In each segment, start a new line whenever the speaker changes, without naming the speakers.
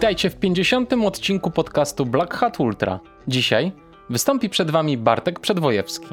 Witajcie w 50. odcinku podcastu Black Hat Ultra. Dzisiaj wystąpi przed Wami Bartek Przedwojewski.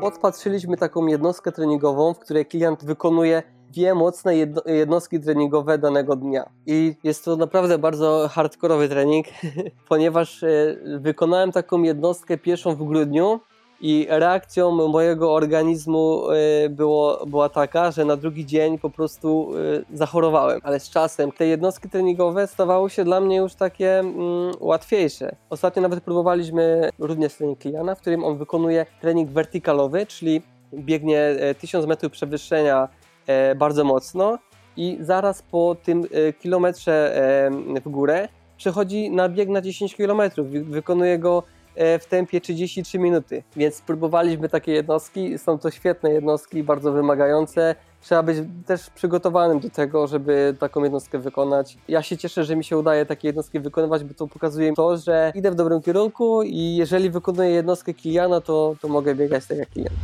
Podpatrzyliśmy taką jednostkę treningową, w której klient wykonuje dwie mocne jednostki treningowe danego dnia. I jest to naprawdę bardzo hardkorowy trening, ponieważ e, wykonałem taką jednostkę pierwszą w grudniu i reakcją mojego organizmu e, było, była taka, że na drugi dzień po prostu e, zachorowałem. Ale z czasem te jednostki treningowe stawały się dla mnie już takie mm, łatwiejsze. Ostatnio nawet próbowaliśmy również trening Kliana, w którym on wykonuje trening wertykalowy, czyli biegnie 1000 metrów przewyższenia bardzo mocno i zaraz po tym kilometrze w górę przechodzi na bieg na 10 km. Wykonuje go E, w tempie 33 minuty. Więc spróbowaliśmy takie jednostki. Są to świetne jednostki, bardzo wymagające. Trzeba być też przygotowanym do tego, żeby taką jednostkę wykonać. Ja się cieszę, że mi się udaje takie jednostki wykonywać, bo to pokazuje to, że idę w dobrym kierunku i jeżeli wykonuję jednostkę Kiliana, to, to mogę biegać tak jak Kilian.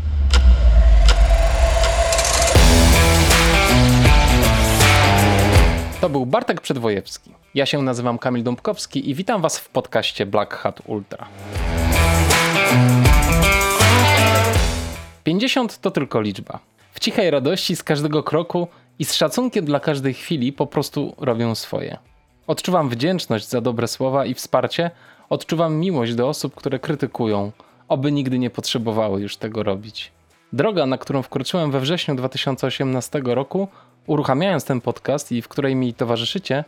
To był Bartek Przedwojewski. Ja się nazywam Kamil Dąbkowski i witam Was w podcaście Black Hat Ultra. 50 to tylko liczba. W cichej radości z każdego kroku i z szacunkiem dla każdej chwili po prostu robią swoje. Odczuwam wdzięczność za dobre słowa i wsparcie, odczuwam miłość do osób, które krytykują, oby nigdy nie potrzebowały już tego robić. Droga, na którą wkroczyłem we wrześniu 2018 roku, uruchamiając ten podcast i w której mi towarzyszycie,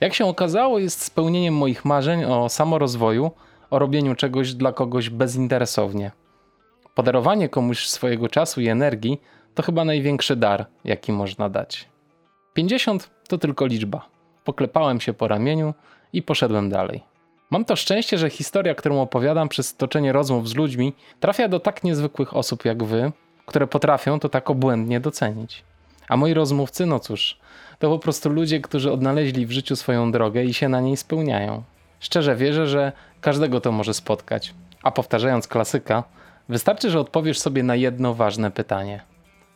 jak się okazało, jest spełnieniem moich marzeń o samorozwoju, o robieniu czegoś dla kogoś bezinteresownie. Podarowanie komuś swojego czasu i energii to chyba największy dar, jaki można dać. 50 to tylko liczba. Poklepałem się po ramieniu i poszedłem dalej. Mam to szczęście, że historia, którą opowiadam przez toczenie rozmów z ludźmi, trafia do tak niezwykłych osób jak wy, które potrafią to tak obłędnie docenić. A moi rozmówcy, no cóż, to po prostu ludzie, którzy odnaleźli w życiu swoją drogę i się na niej spełniają. Szczerze wierzę, że każdego to może spotkać. A powtarzając klasyka, wystarczy, że odpowiesz sobie na jedno ważne pytanie: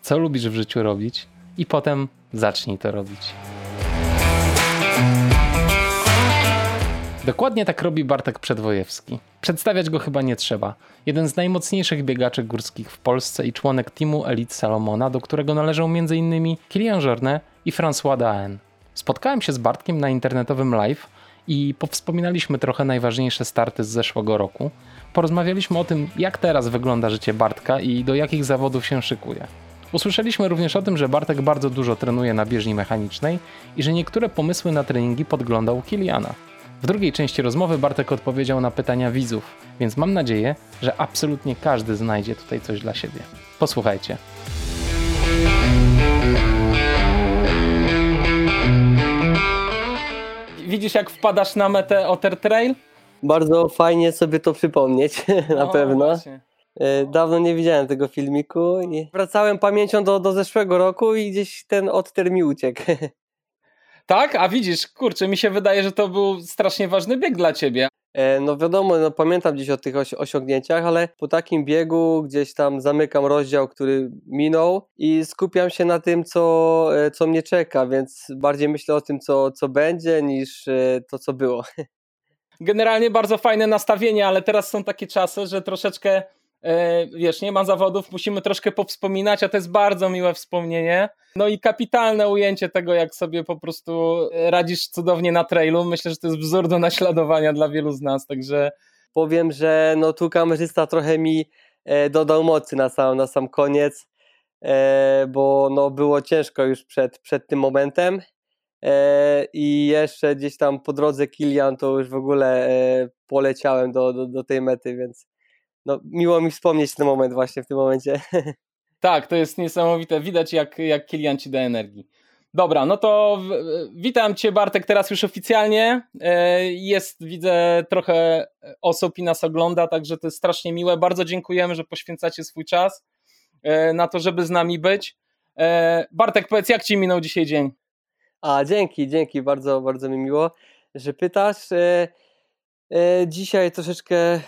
co lubisz w życiu robić? I potem zacznij to robić. Dokładnie tak robi Bartek Przedwojewski. Przedstawiać go chyba nie trzeba. Jeden z najmocniejszych biegaczy górskich w Polsce i członek teamu Elite Salomona, do którego należą m.in. Kilian Jornet i François Daen. Spotkałem się z Bartkiem na internetowym live i powspominaliśmy trochę najważniejsze starty z zeszłego roku. Porozmawialiśmy o tym, jak teraz wygląda życie Bartka i do jakich zawodów się szykuje. Usłyszeliśmy również o tym, że Bartek bardzo dużo trenuje na bieżni mechanicznej i że niektóre pomysły na treningi podglądał Kiliana. W drugiej części rozmowy Bartek odpowiedział na pytania widzów, więc mam nadzieję, że absolutnie każdy znajdzie tutaj coś dla siebie. Posłuchajcie. Widzisz, jak wpadasz na metę Otter Trail?
Bardzo fajnie sobie to przypomnieć, na pewno. Właśnie. E, dawno nie widziałem tego filmiku i wracałem pamięcią do, do zeszłego roku i gdzieś ten Otter mi uciekł.
Tak? A widzisz, kurczę, mi się wydaje, że to był strasznie ważny bieg dla ciebie.
E, no wiadomo, no pamiętam gdzieś o tych osiągnięciach, ale po takim biegu gdzieś tam zamykam rozdział, który minął i skupiam się na tym, co, e, co mnie czeka, więc bardziej myślę o tym, co, co będzie, niż e, to, co było.
Generalnie bardzo fajne nastawienie, ale teraz są takie czasy, że troszeczkę wiesz, nie ma zawodów, musimy troszkę powspominać, a to jest bardzo miłe wspomnienie. No i kapitalne ujęcie tego, jak sobie po prostu radzisz cudownie na trailu. Myślę, że to jest wzór do naśladowania dla wielu z nas, także...
Powiem, że no tu kamerzysta trochę mi e, dodał mocy na sam, na sam koniec, e, bo no było ciężko już przed, przed tym momentem i jeszcze gdzieś tam po drodze Kilian to już w ogóle poleciałem do, do, do tej mety, więc no, miło mi wspomnieć ten moment właśnie w tym momencie.
Tak, to jest niesamowite. Widać, jak, jak Kilian ci da energii. Dobra, no to witam Cię Bartek teraz już oficjalnie. E, jest, widzę, trochę osób i nas ogląda, także to jest strasznie miłe. Bardzo dziękujemy, że poświęcacie swój czas e, na to, żeby z nami być. E, Bartek, powiedz, jak Ci minął dzisiaj dzień?
A, dzięki, dzięki, bardzo, bardzo mi miło, że pytasz. Dzisiaj troszeczkę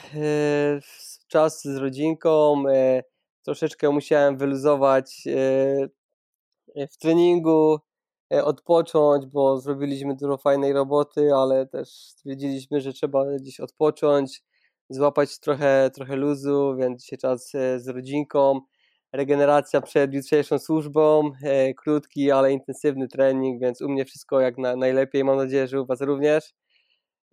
czas z rodzinką, e, troszeczkę musiałem wyluzować e, w treningu, odpocząć, bo zrobiliśmy dużo fajnej roboty, ale też stwierdziliśmy, że trzeba gdzieś odpocząć, złapać trochę, trochę luzu, więc dzisiaj czas z rodzinką regeneracja przed jutrzejszą służbą, e, krótki, ale intensywny trening, więc u mnie wszystko jak na, najlepiej. Mam nadzieję, że u Was również.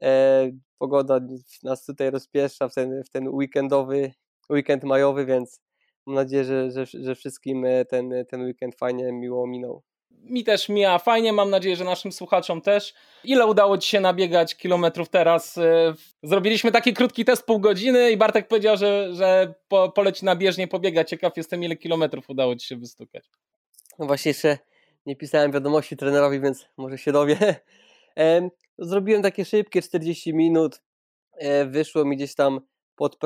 E, pogoda nas tutaj rozpieszcza w ten, w ten weekendowy, weekend majowy, więc mam nadzieję, że, że, że wszystkim e, ten, ten weekend fajnie, miło minął
mi też mija fajnie, mam nadzieję, że naszym słuchaczom też. Ile udało Ci się nabiegać kilometrów teraz? E, zrobiliśmy taki krótki test pół godziny i Bartek powiedział, że, że po, poleci na bieżnie pobiegać. Ciekaw jestem, ile kilometrów udało Ci się wystukać.
No właśnie jeszcze nie pisałem wiadomości trenerowi, więc może się dowie. Zrobiłem takie szybkie 40 minut. E, wyszło mi gdzieś tam pod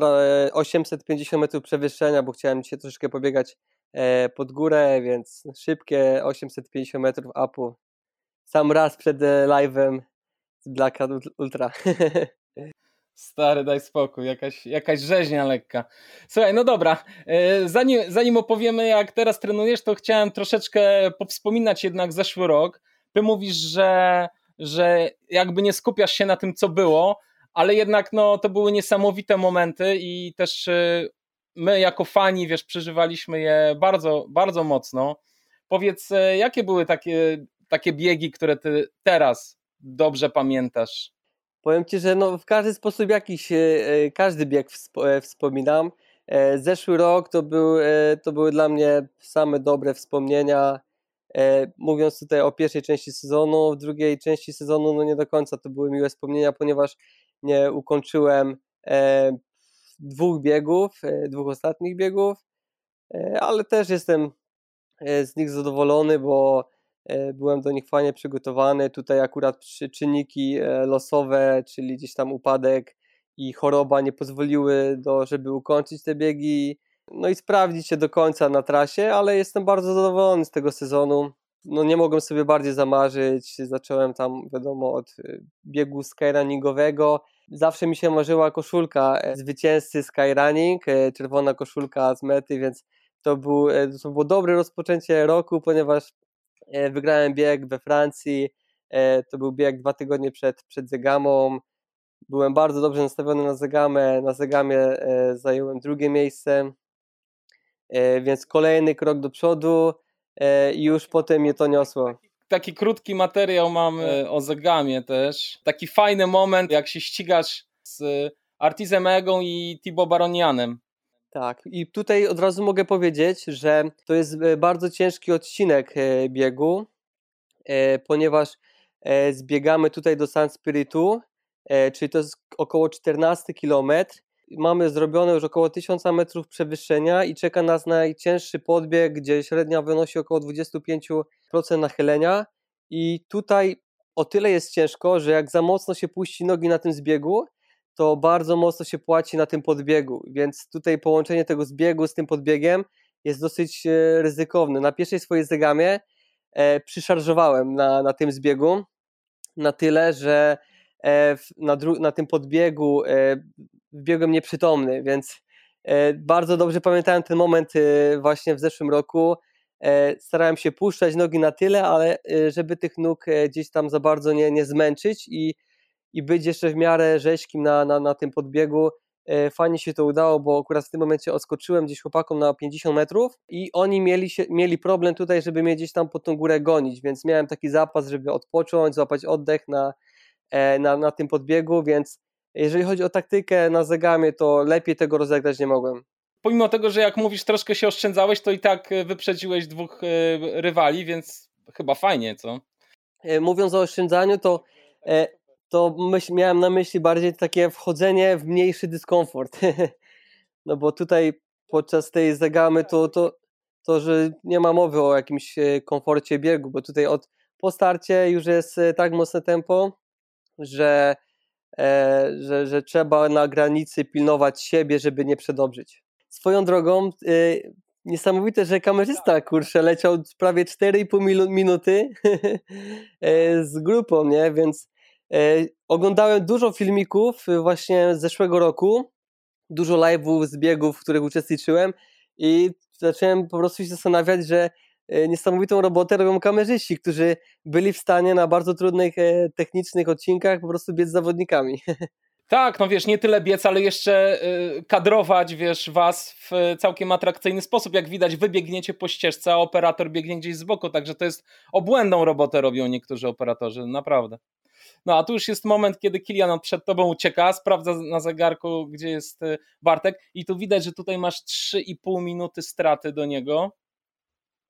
850 metrów przewyższenia, bo chciałem dzisiaj troszeczkę pobiegać E, pod górę, więc szybkie 850 metrów upu. Sam raz przed e, live'em z Black Ultra.
Stary, daj spokój, jakaś, jakaś rzeźnia lekka. Słuchaj, no dobra, e, zanim, zanim opowiemy jak teraz trenujesz, to chciałem troszeczkę powspominać jednak zeszły rok. Ty mówisz, że, że jakby nie skupiasz się na tym, co było, ale jednak no, to były niesamowite momenty i też my jako fani, wiesz, przeżywaliśmy je bardzo, bardzo mocno. Powiedz, e, jakie były takie, takie biegi, które ty teraz dobrze pamiętasz?
Powiem Ci, że no w każdy sposób jakiś, e, e, każdy bieg wspominam. Zeszły rok to, był, to były dla mnie same dobre wspomnienia. Mówiąc tutaj o pierwszej części sezonu, w drugiej części sezonu no nie do końca to były miłe wspomnienia, ponieważ nie ukończyłem dwóch biegów, e, dwóch ostatnich biegów, e, ale też jestem e, z nich zadowolony, bo byłem do nich fajnie przygotowany. Tutaj akurat czynniki losowe, czyli gdzieś tam upadek i choroba nie pozwoliły, do, żeby ukończyć te biegi. No i sprawdzić się do końca na trasie, ale jestem bardzo zadowolony z tego sezonu. No nie mogłem sobie bardziej zamarzyć. Zacząłem tam, wiadomo, od biegu skyrunningowego Zawsze mi się marzyła koszulka e, zwycięzcy Skyrunning, e, czerwona koszulka z mety, więc to, był, e, to było dobre rozpoczęcie roku, ponieważ wygrałem bieg we Francji, to był bieg dwa tygodnie przed, przed Zegamą, byłem bardzo dobrze nastawiony na Zegamę, na Zegamie zająłem drugie miejsce, więc kolejny krok do przodu i już potem mnie to niosło
taki krótki materiał mam e, o Zegamie też. Taki fajny moment, jak się ścigasz z Artizem Egą i Tibo Baronianem.
Tak, i tutaj od razu mogę powiedzieć, że to jest e, bardzo ciężki odcinek e, biegu, ponieważ zbiegamy tutaj do San Spiritu, czyli to jest około 14 km. Mamy zrobione już około 1000 metrów przewyższenia i czeka nas najcięższy podbieg, gdzie średnia wynosi około 25% nachylenia. I tutaj o tyle jest ciężko, że jak za mocno się puści nogi na tym zbiegu, to bardzo mocno się płaci na tym podbiegu. Więc tutaj połączenie tego zbiegu z tym podbiegiem jest dosyć e, ryzykowne. Na pierwszej swojej zegamie e, przyszarżowałem na, na tym zbiegu na tyle, że e, na, na tym podbiegu e, biegłem nieprzytomny, więc e, bardzo dobrze pamiętałem ten moment e, właśnie w zeszłym roku. E, starałem się puszczać nogi na tyle, ale żeby tych nóg gdzieś tam za bardzo nie, nie zmęczyć i, i być jeszcze w miarę rzeźkim na, na, na tym podbiegu. Fajnie się to udało, bo akurat w tym momencie odskoczyłem gdzieś chłopakom na 50 metrów i oni mieli, się, mieli problem tutaj, żeby mnie gdzieś tam pod tą górę gonić, więc miałem taki zapas, żeby odpocząć, złapać oddech na, na, na tym podbiegu, więc jeżeli chodzi o taktykę na zegamie, to lepiej tego rozegrać nie mogłem.
Pomimo tego, że jak mówisz, troszkę się oszczędzałeś, to i tak e, wyprzedziłeś dwóch e, rywali, więc chyba fajnie, co?
E, mówiąc o oszczędzaniu, to, to myśl, miałem na myśli bardziej takie wchodzenie w mniejszy dyskomfort. No bo tutaj podczas tej zegamy to, to, to, że nie ma mowy o jakimś komforcie biegu, bo tutaj od po starcie już jest tak mocne tempo, że że, że trzeba na granicy pilnować siebie, żeby nie przedobrzyć. Swoją drogą, e, niesamowite, że kamerzysta kurczę leciał prawie 4,5 minuty e, z grupą, nie? Więc oglądałem dużo filmików właśnie z zeszłego roku, dużo live'ów z biegów, w których uczestniczyłem i zacząłem po prostu się zastanawiać, że e, niesamowitą robotę robią kamerzyści, którzy byli w stanie na bardzo trudnych e, technicznych odcinkach po prostu biec z zawodnikami.
Tak, no wiesz, nie tyle biec, ale jeszcze y, kadrować, wiesz, was w całkiem atrakcyjny sposób. Jak widać, wy biegniecie po ścieżce, a operator biegnie gdzieś z boku, także to jest obłędną robotę robią niektórzy operatorzy, naprawdę. No a tu już jest moment, kiedy Kilian przed tobą ucieka, sprawdza na zegarku, gdzie jest Bartek i tu widać, że tutaj masz 3,5 minuty straty do niego.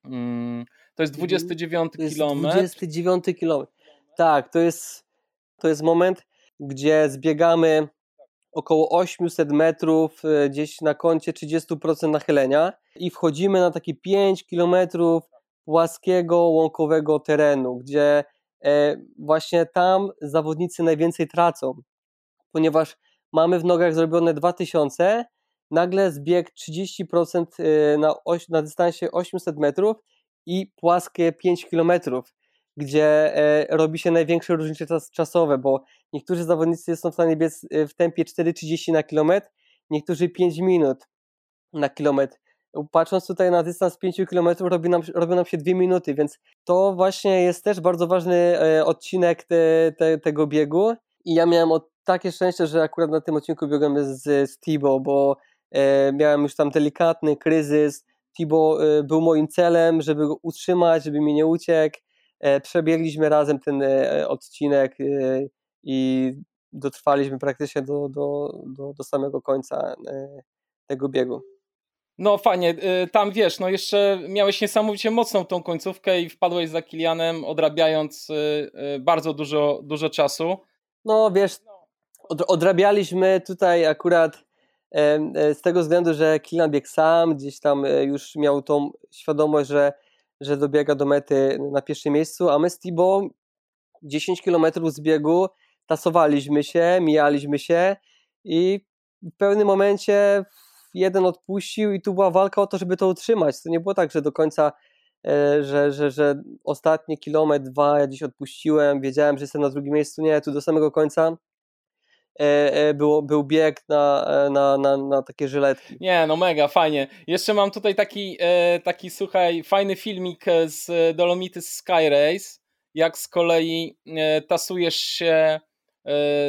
Mm, to jest 29
To jest
kilometr.
29 kilometr. Tak, to jest, to jest moment, gdzie zbiegamy około 800 metrów, e, gdzieś na kącie 30% nachylenia i wchodzimy na taki 5 kilometrów płaskiego, łąkowego terenu, gdzie e, właśnie tam zawodnicy najwięcej tracą, ponieważ mamy w nogach zrobione 2000, nagle zbieg 30% e, na, oś, na dystansie 800 metrów i płaskie 5 kilometrów gdzie e, robi się największe różnice czasowe, bo niektórzy zawodnicy są w stanie biec e, w tempie 4,30 na kilometr, niektórzy 5 minut na kilometr. Patrząc tutaj na dystans 5 km, robi nam, robią nam się 2 minuty, więc to właśnie jest też bardzo ważny e, odcinek te, te, tego biegu. I ja miałem takie szczęście, że akurat na tym odcinku biegłem z, z Tibo, bo miałem już tam delikatny kryzys. Tibo e, był moim celem, żeby go utrzymać, żeby mi nie uciekł. E, przebiegliśmy razem ten e, odcinek e, i dotrwaliśmy praktycznie do, do, do, do samego końca tego biegu.
No fajnie, tam wiesz, no jeszcze miałeś niesamowicie mocną tą końcówkę i wpadłeś za Kilianem, odrabiając bardzo dużo, dużo czasu.
No wiesz, odrabialiśmy tutaj akurat z tego względu, że Kilian biegł sam, gdzieś tam już miał tą świadomość, że że dobiega do mety na pierwszym miejscu, a my z Tibo 10 km z biegu tasowaliśmy się, mijaliśmy się i w pewnym momencie jeden odpuścił i tu była walka o to, żeby to utrzymać. To nie było tak, że do końca, e, że, że, że ostatni kilometr, dwa ja odpuściłem, wiedziałem, że jestem na drugim miejscu. Nie, tu do samego końca E, e, było, był bieg na, e, na, na, na takie żyletki.
Nie, no mega, fajnie. Jeszcze mam tutaj taki, taki słuchaj, fajny filmik z Dolomity Sky Race, jak z kolei tasujesz się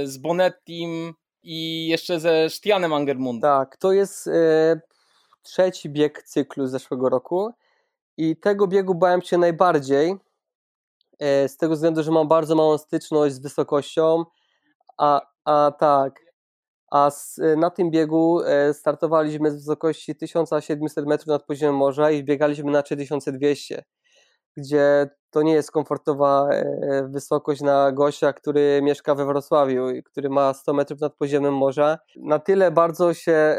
z Bonettim i jeszcze ze Stianem Angermundem.
Tak, to jest trzeci bieg cyklu z zeszłego roku i tego biegu bałem się najbardziej z tego względu, że mam bardzo małą styczność z wysokością, a, a tak. A z, na tym biegu e, startowaliśmy z wysokości 1700 metrów nad poziomem morza i biegaliśmy na 3200, gdzie to nie jest komfortowa e, wysokość na gościa, który mieszka we Wrocławiu, który ma 100 metrów nad poziomem morza. Na tyle bardzo się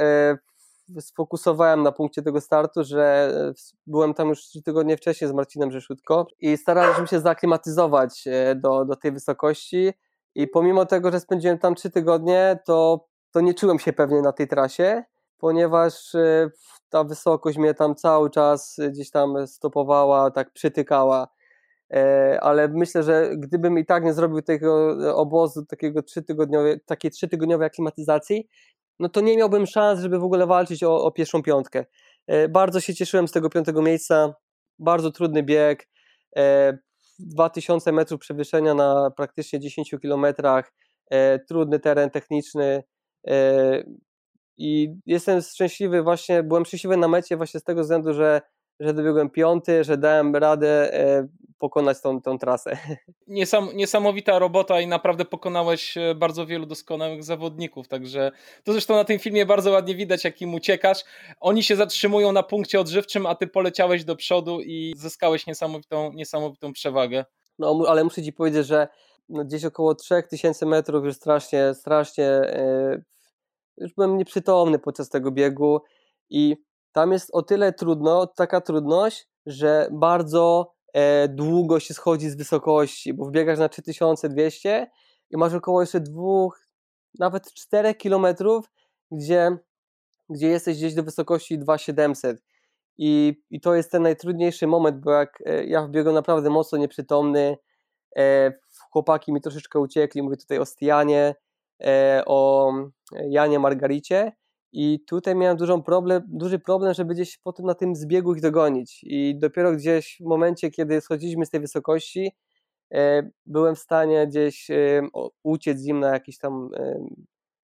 sfokusowałem na punkcie tego startu, że byłem tam już trzy tygodnie wcześniej z Marcinem Rzeszutko i staraliśmy się zaklimatyzować do, do tej wysokości i pomimo tego, że spędziłem tam trzy tygodnie, to, to nie czułem się pewnie na tej trasie, ponieważ e, ta wysokość mnie tam cały czas gdzieś tam stopowała, tak przytykała. E, ale myślę, że gdybym i tak nie zrobił tego obozu, takiego trzytygodniowej, takiej trzytygodniowej aklimatyzacji, no to nie miałbym szans, żeby w ogóle walczyć o, o pierwszą piątkę. E, bardzo się cieszyłem z tego piątego miejsca, bardzo trudny bieg. 2000 metrów przewyższenia na praktycznie 10 kilometrach, e, trudny teren techniczny e, i jestem szczęśliwy właśnie, byłem szczęśliwy na mecie właśnie z tego względu, że, że dobiegłem piąty, że dałem radę e, pokonać tą, tą trasę.
Niesam, niesamowita robota i naprawdę pokonałeś e, bardzo wielu doskonałych zawodników, także to zresztą na tym filmie bardzo ładnie widać, jakim uciekasz. Oni się zatrzymują na punkcie odżywczym, a ty poleciałeś do przodu i zyskałeś niesamowitą, niesamowitą przewagę.
No, ale muszę ci powiedzieć, że no gdzieś około 3000 metrów już strasznie, strasznie yy, już byłem nieprzytomny podczas tego biegu i tam jest o tyle trudno, taka trudność, że bardzo e, długo się schodzi z wysokości, bo wbiegasz na 3200 i masz około jeszcze dwóch, nawet 4 kilometrów, gdzie, gdzie jesteś gdzieś do wysokości 2700 i, i to jest ten najtrudniejszy moment, bo jak e, ja wbiegłem naprawdę mocno nieprzytomny, e, chłopaki mi troszeczkę uciekli, mówię tutaj o Stianie, e, o Janie Margaricie I tutaj miałem dużą problem, duży problem, żeby gdzieś potem na tym zbiegu ich dogonić. I dopiero gdzieś w momencie, kiedy schodziliśmy z tej wysokości, e, byłem w stanie gdzieś e, uciec z nim na jakiś tam e,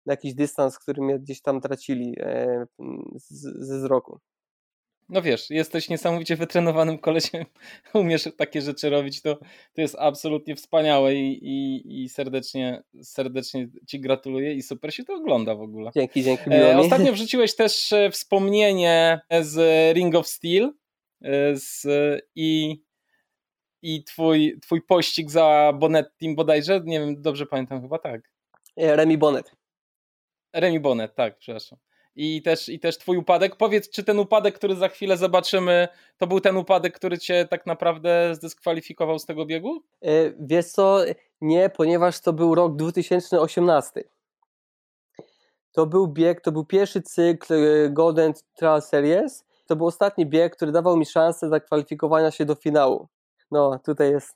na jakiś dystans, który mnie gdzieś tam tracili ze wzroku.
No wiesz, jesteś niesamowicie wytrenowanym kolesiem, umiesz takie rzeczy robić, to, to jest absolutnie wspaniałe i, i, i serdecznie, serdecznie Ci gratuluję i super się to ogląda w ogóle.
Dzięki, dzięki. E,
ostatnio wrzuciłeś też e, wspomnienie z Ring of Steel e, z, i, i twój, twój pościg za Bonnet Team bodajże, nie wiem, dobrze pamiętam chyba tak.
E, Remy Bonnet.
Remy Bonnet, tak, przepraszam i też, i też twój upadek. Powiedz, czy ten upadek, który za chwilę zobaczymy, to był ten upadek, który cię tak naprawdę zdyskwalifikował z tego biegu?
E, wiesz co, nie, ponieważ to był rok 2018. To był bieg, to był pierwszy cykl e, Golden Trail Series. To był ostatni bieg, który dawał mi szansę zakwalifikowania się do finału. No, tutaj jest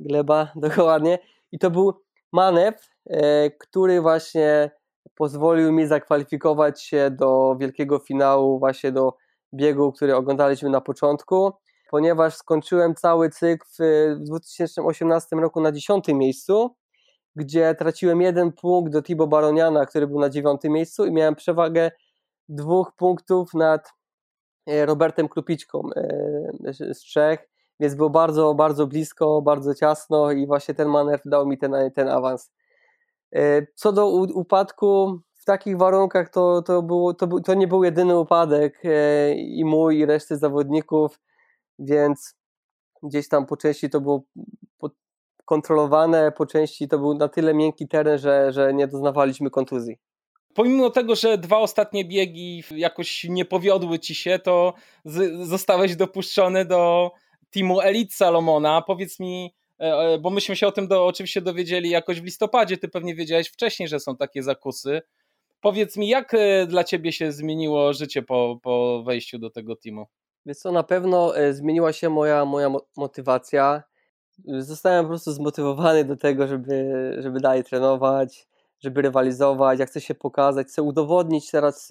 gleba, dokładnie. I to był manewr, e, który właśnie pozwolił mi zakwalifikować się do wielkiego finału, właśnie do biegu, który oglądaliśmy na początku, ponieważ skończyłem cały cykl w 2018 roku na 10 miejscu, gdzie traciłem jeden punkt do Tibo Baroniana, który był na 9 miejscu i miałem przewagę dwóch punktów nad e, Robertem Krupiczką e, z Czech, więc było bardzo, bardzo blisko, bardzo ciasno i właśnie ten manewr dał mi ten, ten awans. E, co do upadku, w takich warunkach to, to, było, to, to nie był jedyny upadek e, i mój, i reszty zawodników, więc gdzieś tam po części to było kontrolowane, po części to był na tyle miękki teren, że, że nie doznawaliśmy kontuzji.
Pomimo tego, że dwa ostatnie biegi jakoś nie powiodły ci się, to zostałeś dopuszczony do teamu Elite Salomona. Powiedz mi, bo myśmy się o tym do, oczywiście dowiedzieli jakoś w listopadzie, ty pewnie wiedziałeś wcześniej, że są takie zakusy. Powiedz mi, jak e, dla ciebie się zmieniło życie po, po wejściu do tego teamu?
Więc co, na pewno zmieniła się moja, moja motywacja. Zostałem po prostu zmotywowany do tego, żeby, żeby dalej trenować, żeby rywalizować. Ja chcę się pokazać, chcę udowodnić teraz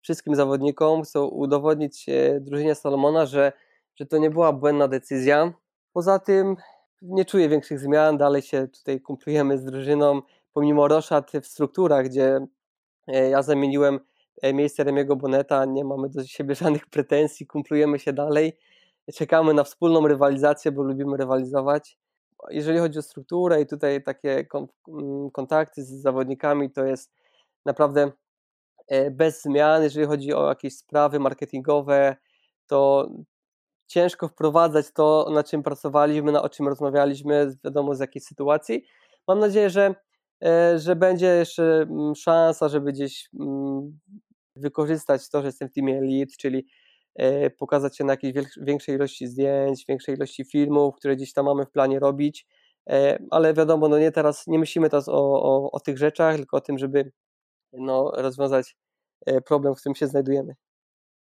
wszystkim zawodnikom, chcę udowodnić drużynie Salomona, że, że to nie była błędna decyzja. Poza tym nie czuję większych zmian, dalej się tutaj kumplujemy z drużyną, pomimo roszad w strukturach, gdzie e, ja zamieniłem e, miejsce Remiego Boneta, nie mamy do siebie żadnych pretensji, kumplujemy się dalej, czekamy na wspólną rywalizację, bo lubimy rywalizować. Jeżeli chodzi o strukturę i tutaj takie mm, kontakty z zawodnikami, to jest naprawdę e, bez zmian. Jeżeli chodzi o jakieś sprawy marketingowe, to ciężko wprowadzać to, na czym pracowaliśmy, na o czym rozmawialiśmy, wiadomo z jakiej sytuacji. Mam nadzieję, że, e, że będzie jeszcze mm, szansa, żeby gdzieś mm, wykorzystać to, że jestem w teamie Elite, czyli e, pokazać się na jakiejś większej ilości zdjęć, większej ilości filmów, które gdzieś tam mamy w planie robić, e, ale wiadomo, no nie teraz, nie myślimy teraz o, o, o tych rzeczach, tylko o tym, żeby no, rozwiązać problem, w którym się znajdujemy.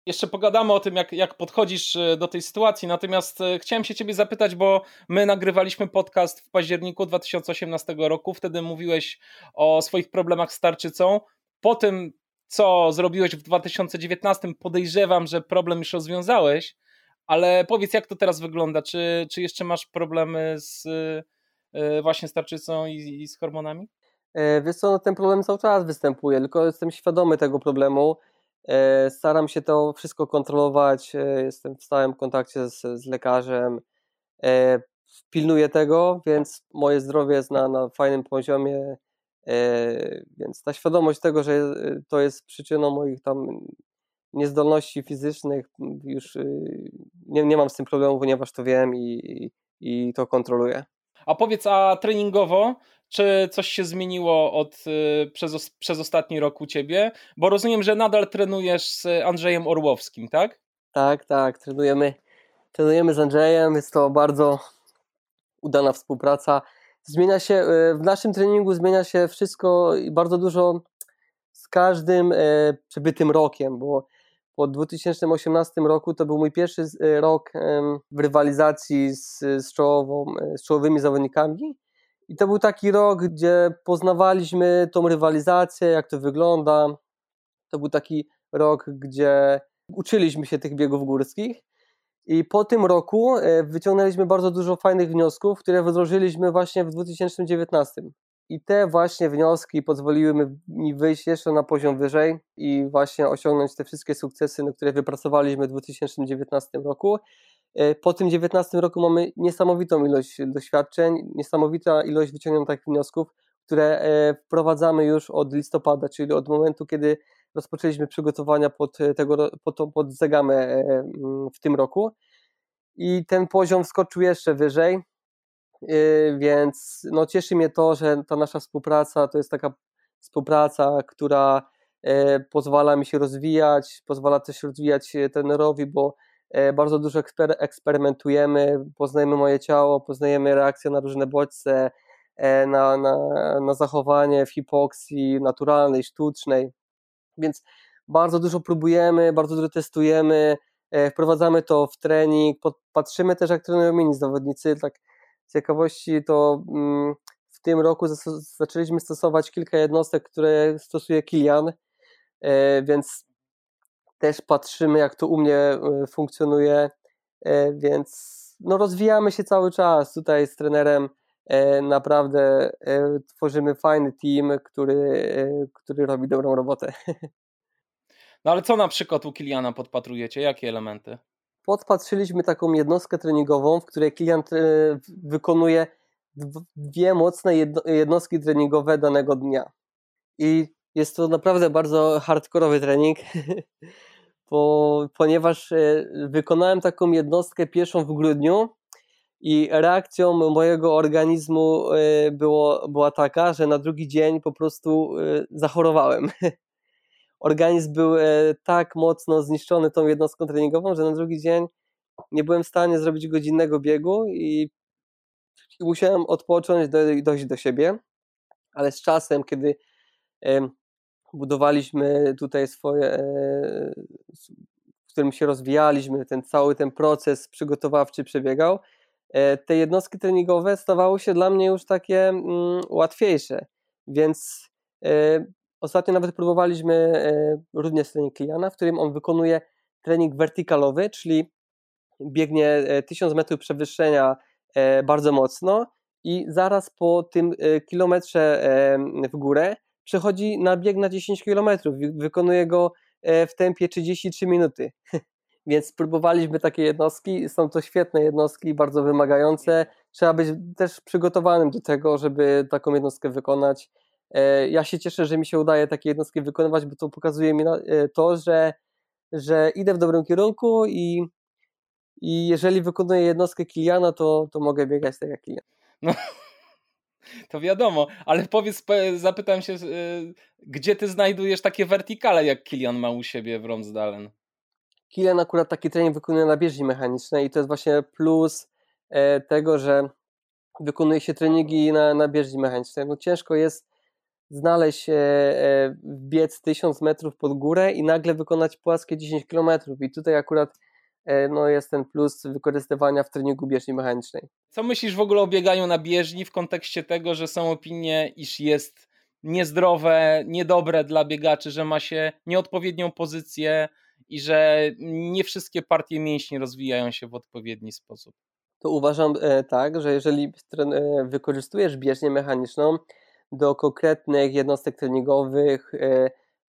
Jeszcze pogadamy o tym, jak, jak podchodzisz e, do tej sytuacji. Natomiast e, chciałem się Ciebie zapytać, bo my nagrywaliśmy podcast w październiku 2018 roku. Wtedy mówiłeś o swoich problemach z tarczycą. Po tym, co zrobiłeś w 2019, podejrzewam, że problem już rozwiązałeś. Ale powiedz, jak to teraz wygląda? Czy, czy jeszcze masz problemy z, e, właśnie z tarczycą i, i z hormonami?
Wiesz co, no ten problem cały czas występuje, tylko jestem świadomy tego problemu staram się to wszystko kontrolować, e, jestem w stałym kontakcie z, z lekarzem, e, pilnuję tego, więc moje zdrowie jest na, na fajnym poziomie, więc ta świadomość tego, że to jest przyczyną moich tam niezdolności fizycznych, już nie, nie mam z tym problemu, ponieważ to wiem i, i to kontroluję.
A powiedz, a treningowo, czy coś się zmieniło od, y, przez, przez ostatni rok u ciebie? Bo rozumiem, że nadal trenujesz z Andrzejem Orłowskim, tak?
Tak, tak, trenujemy, trenujemy z Andrzejem, jest to bardzo udana współpraca. Zmienia się, y, w naszym treningu zmienia się wszystko i bardzo dużo z każdym y, przebytym rokiem, bo po 2018 roku to był mój pierwszy rok w rywalizacji z, z, czołową, z czołowymi zawodnikami i to był taki rok, gdzie poznawaliśmy tą rywalizację, jak to wygląda. To był taki rok, gdzie uczyliśmy się tych biegów górskich i po tym roku e, wyciągnęliśmy bardzo dużo fajnych wniosków, które wdrożyliśmy właśnie w 2019. I te właśnie wnioski pozwoliły mi wyjść jeszcze na poziom wyżej i właśnie osiągnąć te wszystkie sukcesy, które wypracowaliśmy w 2019 roku. E, po tym 2019 roku mamy niesamowitą ilość doświadczeń, niesamowita ilość wyciągniętych wniosków, które e, wprowadzamy już od listopada, czyli od momentu, kiedy rozpoczęliśmy przygotowania pod, tego, pod, pod Zegamę e, w tym roku i ten poziom skoczył jeszcze wyżej, więc no cieszy mnie to, że ta nasza współpraca to jest taka współpraca, która pozwala mi się rozwijać, pozwala też rozwijać trenerowi, bo E, bardzo dużo eksper eksperymentujemy, poznajemy moje ciało, poznajemy reakcje na różne bodźce, e, na, na, na zachowanie w hipoksji naturalnej, sztucznej. Więc bardzo dużo próbujemy, bardzo dużo testujemy, e, wprowadzamy to w trening, patrzymy też jak trenują inni zawodnicy. Tak ciekawości to mm, w tym roku zaczęliśmy stosować kilka jednostek, które stosuje Kilian, więc też patrzymy, jak to u mnie e, funkcjonuje, e, więc no rozwijamy się cały czas tutaj z trenerem. E, naprawdę tworzymy fajny team, który, który robi dobrą robotę.
No ale co na przykład u Kiliana podpatrujecie? Jakie elementy?
Podpatrzyliśmy taką jednostkę treningową, w której klient wykonuje dwie mocne jednostki treningowe danego dnia. I jest to naprawdę bardzo hardkorowy trening. bo, ponieważ e, wykonałem taką jednostkę pierwszą w grudniu i reakcją mojego organizmu e, było, była taka, że na drugi dzień po prostu e, zachorowałem. Organizm był tak mocno zniszczony tą jednostką treningową, że na drugi dzień nie byłem w stanie zrobić godzinnego biegu i, i musiałem odpocząć, dojść do siebie. Ale z czasem, kiedy budowaliśmy tutaj swoje, e, w którym się rozwijaliśmy, ten cały ten proces przygotowawczy przebiegał, e, te jednostki treningowe stawały się dla mnie już takie mm, łatwiejsze, więc e, ostatnio nawet próbowaliśmy również trening Kliana, w którym on wykonuje trening wertykalowy, czyli biegnie 1000 metrów przewyższenia bardzo mocno i zaraz po tym kilometrze w górę przechodzi na bieg na 10 km, wykonuje go e, w tempie 33 minuty. Więc próbowaliśmy takie jednostki, są to świetne jednostki, bardzo wymagające. Trzeba być też przygotowanym do tego, żeby taką jednostkę wykonać. E, ja się cieszę, że mi się udaje takie jednostki wykonywać, bo to pokazuje mi e, to, że, że idę w dobrym kierunku i, i jeżeli wykonuję jednostkę Kiliana, to, to mogę biegać tak jak Kilian. No,
to wiadomo, ale powiedz, zapytam się, gdzie ty znajdujesz takie wertykale, jak Kilian ma u siebie w Romsdalen?
Kilian akurat taki trening wykonuje na bieżni mechanicznej i to jest właśnie plus e, tego, że wykonuje się treningi na, na bieżni mechanicznej. No ciężko jest znaleźć e, e, biec 1000 metrów pod górę i nagle wykonać płaskie 10 kilometrów i tutaj akurat E, no jest ten plus wykorzystywania w treningu bieżni mechanicznej.
Co myślisz w ogóle o bieganiu na bieżni w kontekście tego, że są opinie, iż jest niezdrowe, niedobre dla biegaczy, że ma się nieodpowiednią pozycję i że nie wszystkie partie mięśni rozwijają się w odpowiedni sposób?
To uważam tak, że jeżeli wykorzystujesz bieżnię mechaniczną do konkretnych jednostek treningowych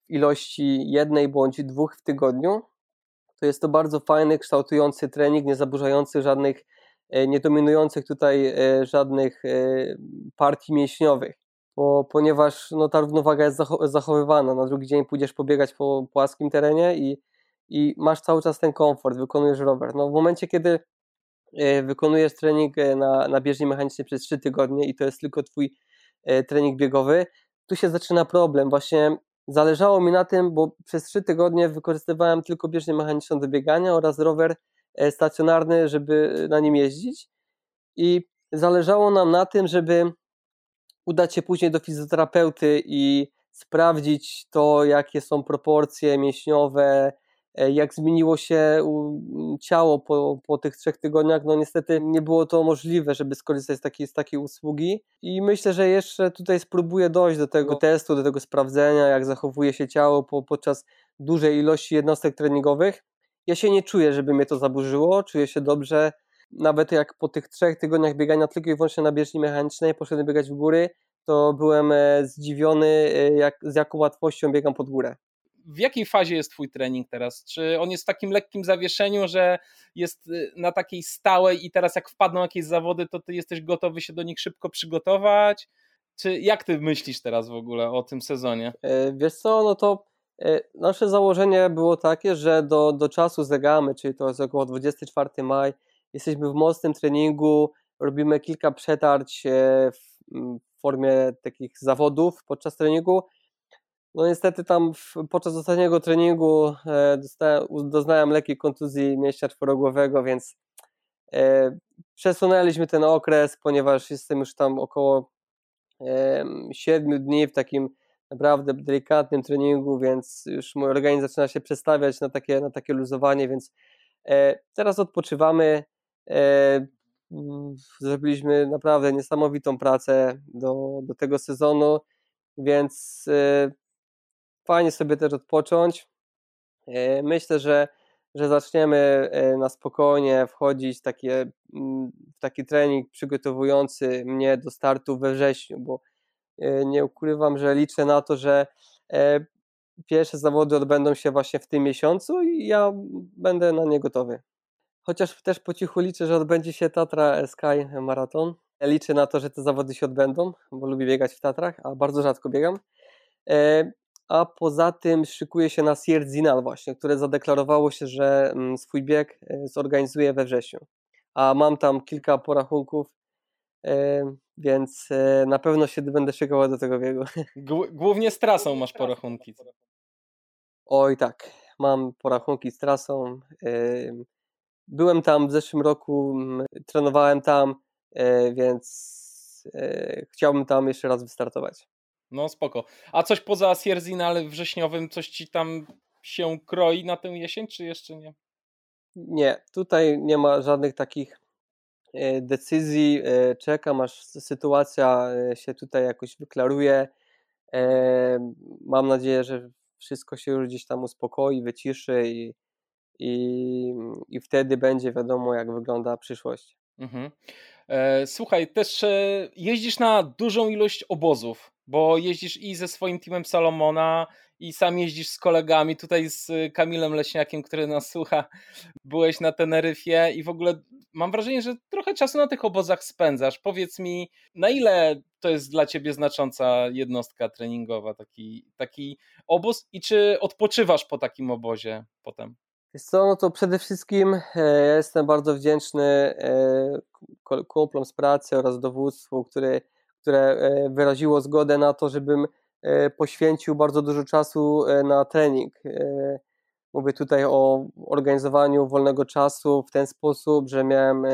w ilości jednej bądź dwóch w tygodniu, to jest to bardzo fajny, kształtujący trening, nie zaburzający żadnych, e, nie dominujących tutaj e, żadnych e, partii mięśniowych. Bo, ponieważ no, ta równowaga jest zachowywana. Na drugi dzień pójdziesz pobiegać po płaskim terenie i, i masz cały czas ten komfort, wykonujesz rower. No, w momencie, kiedy wykonujesz trening na, na bieżni mechanicznej przez 3 tygodnie i to jest tylko twój trening biegowy, tu się zaczyna problem. Właśnie Zależało mi na tym, bo przez trzy tygodnie wykorzystywałem tylko bieżnię mechaniczną do biegania oraz rower e, stacjonarny, żeby na nim jeździć. I zależało nam na tym, żeby udać się później do fizjoterapeuty i sprawdzić to, jakie są proporcje mięśniowe, E, jak zmieniło się ciało po, po tych trzech tygodniach, no niestety nie było to możliwe, żeby skorzystać z takiej, z takiej usługi. I myślę, że jeszcze tutaj spróbuję dojść do tego testu, do tego sprawdzenia, jak zachowuje się ciało po, podczas dużej ilości jednostek treningowych. Ja się nie czuję, żeby mnie to zaburzyło, czuję się dobrze, nawet jak po tych trzech tygodniach biegania tylko i wyłącznie na bieżni mechanicznej poszedłem biegać w góry, to byłem e, zdziwiony, e, jak, z jaką łatwością biegam pod górę
w jakiej fazie jest twój trening teraz? Czy on jest w takim lekkim zawieszeniu, że jest y, na takiej stałej i teraz jak wpadną jakieś zawody, to ty jesteś gotowy się do nich szybko przygotować? Czy jak ty myślisz teraz w ogóle o tym sezonie?
E, wiesz co, no to e, nasze założenie było takie, że do, do czasu zegamy, czyli to jest około 24 maj, jesteśmy w mocnym treningu, robimy kilka przetarć e, w formie takich zawodów podczas treningu no niestety tam w, podczas ostatniego treningu e, dostałem, doznałem lekkiej kontuzji mięśnia czworogłowego, więc e, przesunęliśmy ten okres, ponieważ jestem już tam około e, 7 dni w takim naprawdę delikatnym treningu, więc już mój organizm zaczyna się przestawiać na takie, na takie luzowanie, więc e, teraz odpoczywamy. E, zrobiliśmy naprawdę niesamowitą pracę do, do tego sezonu, więc e, fajnie sobie też odpocząć. E, myślę, że, że zaczniemy e, na spokojnie wchodzić w, takie, w taki trening przygotowujący mnie do startu we wrześniu, bo e, nie ukrywam, że liczę na to, że pierwsze zawody odbędą się właśnie w tym miesiącu i ja będę na nie gotowy. Chociaż też po cichu liczę, że odbędzie się Tatra Sky Marathon. Liczę na to, że te zawody się odbędą, bo lubię biegać w Tatrach, a bardzo rzadko biegam a poza tym szykuje się na Sierzinal właśnie, które zadeklarowało się, że mm, swój bieg e, zorganizuje we wrześniu. A mam tam kilka porachunków, e, więc e, na pewno się będę szykował do tego biegu.
Głównie z trasą masz porachunki.
Oj tak, mam porachunki z trasą. Byłem tam w zeszłym roku, trenowałem tam, więc chciałbym tam jeszcze raz wystartować.
No spoko. A coś poza Sierzinal wrześniowym, coś ci tam się kroi na tę jesień, czy jeszcze nie?
Nie, tutaj nie ma żadnych takich e, decyzji. E, czekam aż sytuacja e, się tutaj jakoś wyklaruje. Mam nadzieję, że wszystko się już gdzieś tam uspokoi, wyciszy i, i, i wtedy będzie wiadomo, jak wygląda przyszłość. Mhm.
Słuchaj, też jeździsz na dużą ilość obozów bo jeździsz i ze swoim teamem Salomona, i sam jeździsz z kolegami, tutaj z Kamilem Leśniakiem, który nas słucha, byłeś na Teneryfie i w ogóle mam wrażenie, że trochę czasu na tych obozach spędzasz. Powiedz mi, na ile to jest dla ciebie znacząca jednostka treningowa, taki, taki obóz i czy odpoczywasz po takim obozie potem?
Wiesz co, no to przede wszystkim e, jestem bardzo wdzięczny e, kumplom z pracy oraz dowództwu, który które e, wyraziło zgodę na to, żebym e, poświęcił bardzo dużo czasu e, na trening. Mówię tutaj o organizowaniu wolnego czasu w ten sposób, że miałem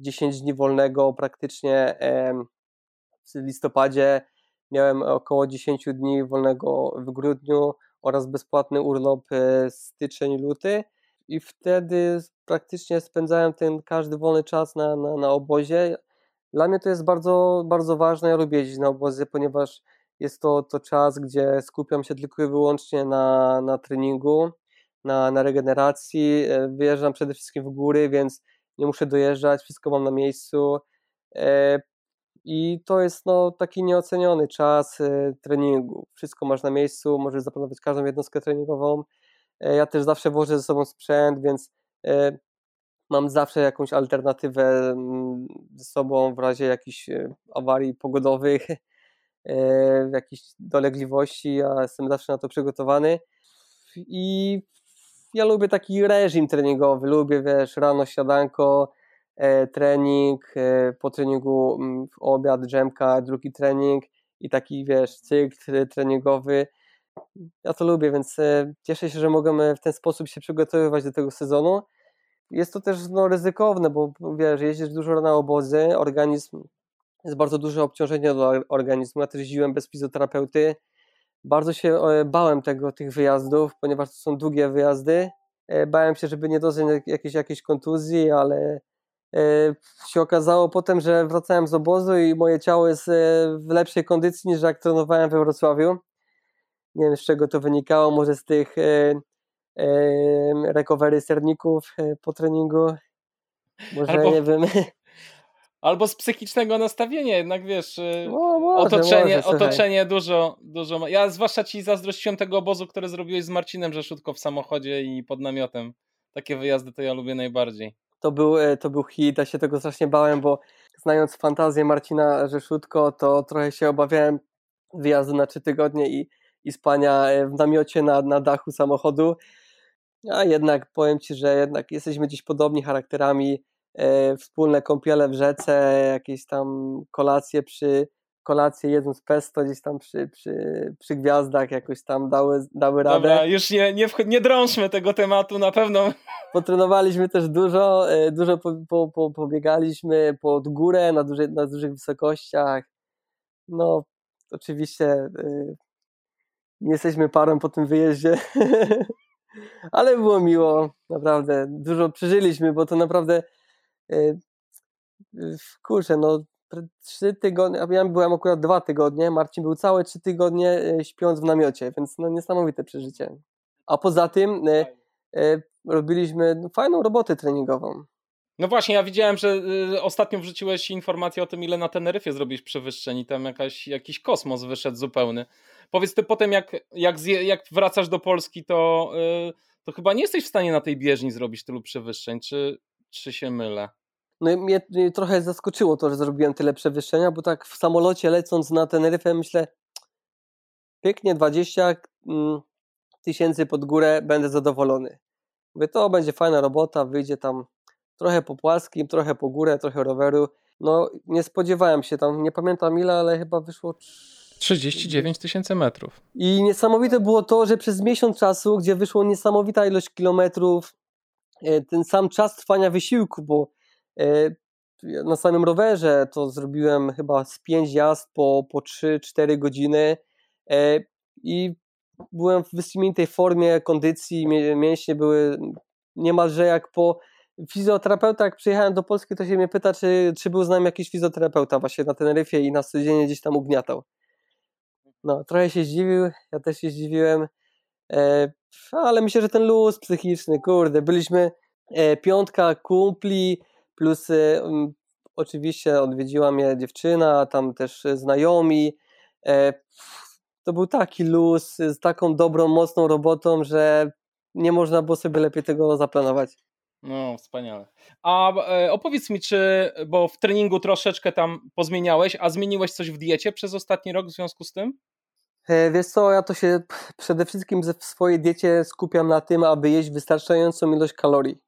10 dni wolnego praktycznie w listopadzie, miałem około 10 dni wolnego w grudniu oraz bezpłatny urlop styczeń, luty i wtedy praktycznie spędzałem ten każdy wolny czas na, na, na obozie. Dla mnie to jest bardzo, bardzo ważne. Ja lubię jeździć na obozy, ponieważ jest to, to czas, gdzie skupiam się tylko i wyłącznie na, na treningu, na, na regeneracji. E, wyjeżdżam przede wszystkim w góry, więc nie muszę dojeżdżać, wszystko mam na miejscu. E, I to jest no, taki nieoceniony czas e, treningu. Wszystko masz na miejscu, możesz zaplanować każdą jednostkę treningową. Ja też zawsze włożę ze sobą sprzęt, więc mam zawsze jakąś alternatywę mm, ze sobą w razie jakichś e, awarii pogodowych, e, jakichś dolegliwości, ja jestem zawsze na to przygotowany i ja lubię taki reżim treningowy, lubię wiesz, rano śniadanko, e, trening, po treningu mm, obiad, drzemka, drugi trening i taki wiesz, cykl treningowy. Ja to lubię, więc cieszę się, że możemy w ten sposób się przygotowywać do tego sezonu jest to też no, ryzykowne, bo wiesz, jeździsz dużo na obozy, organizm, jest bardzo duże obciążenie dla organizmu. Ja też jeździłem bez fizjoterapeuty. Bardzo się e, bałem tego, tych wyjazdów, ponieważ to są długie wyjazdy bałem się, żeby nie doznać jakiejś, jakiejś kontuzji, ale się okazało potem, że wracałem z obozu i moje ciało jest w lepszej kondycji niż jak trenowałem we Wrocławiu. Nie wiem z czego to wynikało, może z tych recovery serników po treningu. Może Albo... nie wiem.
Albo z psychicznego nastawienia, jednak wiesz, no, może, otoczenie, może, otoczenie dużo, dużo. Ja zwłaszcza ci zazdrościłem tego obozu, który zrobiłeś z Marcinem Rzeszutko w samochodzie i pod namiotem. Takie wyjazdy to ja lubię najbardziej.
To był, e, to był hit, ja się tego strasznie bałem, bo znając fantazję Marcina Rzeszutko, to trochę się obawiałem wyjazdu na trzy tygodnie i, i spania e, w namiocie na, na dachu samochodu. A jednak powiem ci, że jednak jesteśmy gdzieś podobni charakterami E, wspólne kąpiele w rzece, jakieś tam kolacje przy kolację jedząc pesto gdzieś tam przy, przy, przy gwiazdach jakoś tam dały, dały radę.
Dobra, już nie, nie, nie drążmy tego tematu na pewno.
Potrenowaliśmy też dużo, e, dużo po, po, po, pobiegaliśmy pod górę na, duży, na dużych wysokościach. No, oczywiście e, nie jesteśmy parą po tym wyjeździe, ale było miło, naprawdę. Dużo przeżyliśmy, bo to naprawdę y, kurczę, no trzy tygodnie, ja byłem akurat dwa tygodnie, Marcin był całe trzy tygodnie y, śpiąc w namiocie, więc no niesamowite przeżycie. A poza tym robiliśmy fajną robotę treningową.
No właśnie, ja widziałem, że ostatnio wrzuciłeś informację o tym, ile na Teneryfie zrobisz przewyższeń i tam jakaś, jakiś kosmos wyszedł zupełny. Powiedz ty potem, jak, jak, zje, jak wracasz do Polski, to, to chyba nie jesteś w stanie na tej bieżni zrobić tylu przewyższeń, czy, czy się mylę?
No mnie trochę zaskoczyło to, że zrobiłem tyle przewyższenia, bo tak w samolocie lecąc na Teneryfę myślę, pięknie 20 mm, tysięcy pod górę, będę zadowolony. Mówię, to będzie fajna robota, wyjdzie tam trochę po płaskim, trochę po górę, trochę roweru. No nie spodziewałem się tam, nie pamiętam ile, ale chyba wyszło
39 tysięcy metrów.
I niesamowite było to, że przez miesiąc czasu, gdzie wyszło niesamowita ilość kilometrów, e, ten sam czas trwania wysiłku, bo E, na samym rowerze to zrobiłem chyba z 5 jazd po, po 3-4 godziny e, i byłem w wyśmienitej formie, kondycji, mięśnie były niemalże jak po fizjoterapeuta, jak przyjechałem do Polski, to się mnie pyta, czy, czy był z nami jakiś fizjoterapeuta właśnie na Teneryfie i nas codziennie gdzieś tam ugniatał. No, trochę się zdziwił, ja też się zdziwiłem, e, ale myślę, że ten luz psychiczny, kurde, byliśmy piątka kumpli, Plus um, oczywiście odwiedziła mnie dziewczyna, tam też znajomi. E, to był taki luz z taką dobrą, mocną robotą, że nie można było sobie lepiej tego zaplanować.
No, wspaniale. A e, opowiedz mi, czy, bo w treningu troszeczkę tam pozmieniałeś, a zmieniłeś coś w diecie przez ostatni rok w związku z tym?
E, wiesz co, ja to się przede wszystkim w swojej diecie skupiam na tym, aby jeść wystarczającą ilość kalorii.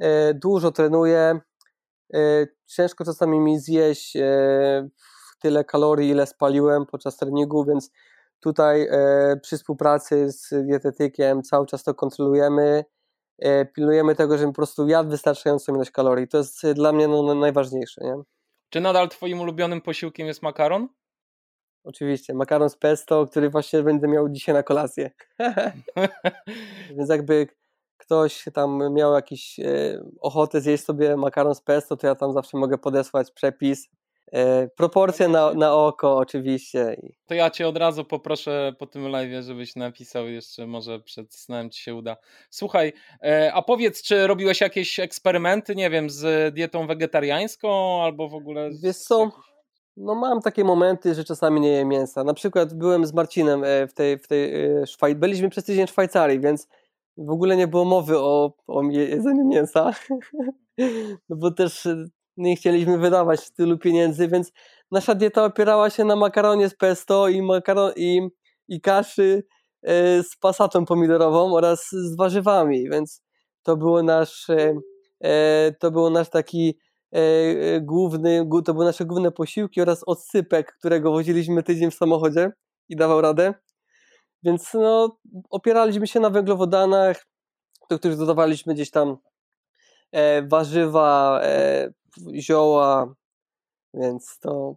E, dużo trenuję, ciężko czasami mi zjeść tyle kalorii, ile spaliłem podczas treningu, więc tutaj przy współpracy z dietetykiem cały czas to kontrolujemy, pilnujemy tego, żebym po prostu jadł wystarczającą ilość kalorii. To jest dla mnie no, najważniejsze. Nie?
Czy nadal twoim ulubionym posiłkiem jest makaron?
Oczywiście, makaron z pesto, który właśnie będę miał dzisiaj na kolację. Więc jakby ktoś tam miał jakiś e, ochotę zjeść sobie makaron z pesto, to ja tam zawsze mogę podesłać przepis. E, proporcje na, na oko oczywiście.
To ja cię od razu poproszę po tym live, żebyś napisał jeszcze, może przed snem ci się uda. Słuchaj, e, a powiedz, czy robiłeś jakieś eksperymenty, nie wiem, z dietą wegetariańską albo w ogóle...
Wiesz co, no mam takie momenty, że czasami nie jem mięsa. Na przykład byłem z Marcinem w tej, w tej Szwaj... byliśmy przez tydzień w Szwajcarii, więc w ogóle nie było mowy o, o jedzeniu mięsa, no bo też e, nie chcieliśmy wydawać tylu pieniędzy, więc nasza dieta opierała się na makaronie z pesto i, makaron, i, i kaszy e, z pasatą pomidorową oraz z warzywami, więc to było nasz e, to było nasz taki główny, to były nasze główne posiłki oraz odsypek, którego woziliśmy tydzień w samochodzie i dawał radę. Więc no, opieraliśmy się na węglowodanach, do których dodawaliśmy gdzieś tam e, warzywa, e, zioła, więc to,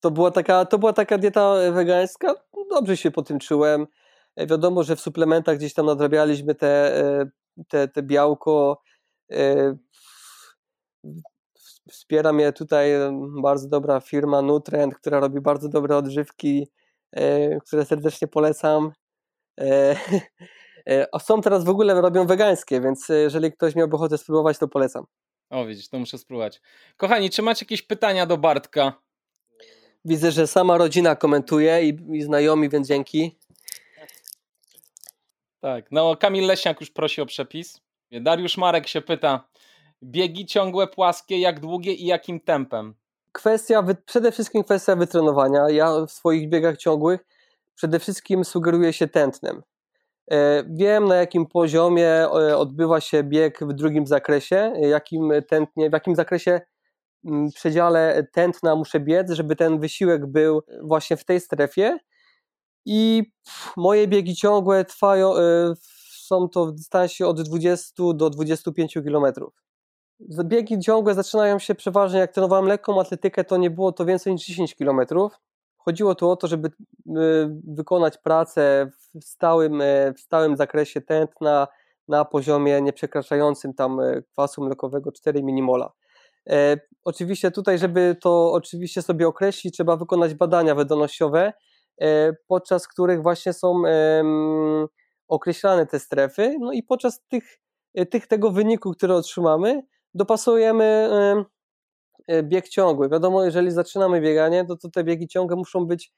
to, była taka, to była taka dieta wegańska. Dobrze się po tym czułem. E, wiadomo, że w suplementach gdzieś tam nadrabialiśmy te, e, te, te białko. Wspiera mnie tutaj bardzo dobra firma Nutrend, która robi bardzo dobre odżywki, które serdecznie polecam. A są teraz w ogóle robią wegańskie, więc jeżeli ktoś miałby ochotę spróbować, to polecam.
O, widzisz, to muszę spróbować. Kochani, czy macie jakieś pytania do Bartka?
Widzę, że sama rodzina komentuje i, i znajomi, więc dzięki.
Tak, no Kamil Leśniak już prosi o przepis. Dariusz Marek się pyta, biegi ciągłe, płaskie, jak długie i jakim tempem?
Kwestia, przede wszystkim kwestia wytrenowania. Ja w swoich biegach ciągłych przede wszystkim sugeruję się tętnem. E, wiem na jakim poziomie e, odbywa się bieg w drugim zakresie, jakim tętnie, w jakim zakresie mm, przedziale tętna muszę biec, żeby ten wysiłek był właśnie w tej strefie. I moje biegi ciągłe trwają, e, są to w dystansie od 20 do 25 km. Biegi ciągłe zaczynają się przeważnie, jak trenowałem lekką atletykę, to nie było to więcej niż 10 km. Chodziło tu o to, żeby wykonać pracę w stałym, e, w stałym zakresie tętna na poziomie nieprzekraczającym tam e, kwasu mlekowego 4 minimola. E, oczywiście tutaj, żeby to oczywiście sobie określić, trzeba wykonać badania wydolnościowe, e, podczas których właśnie są e, określane te strefy, no i podczas tych, e, tych tego wyniku, który otrzymamy, dopasujemy bieg ciągły. Wiadomo, jeżeli zaczynamy bieganie, to, to te biegi ciągłe muszą być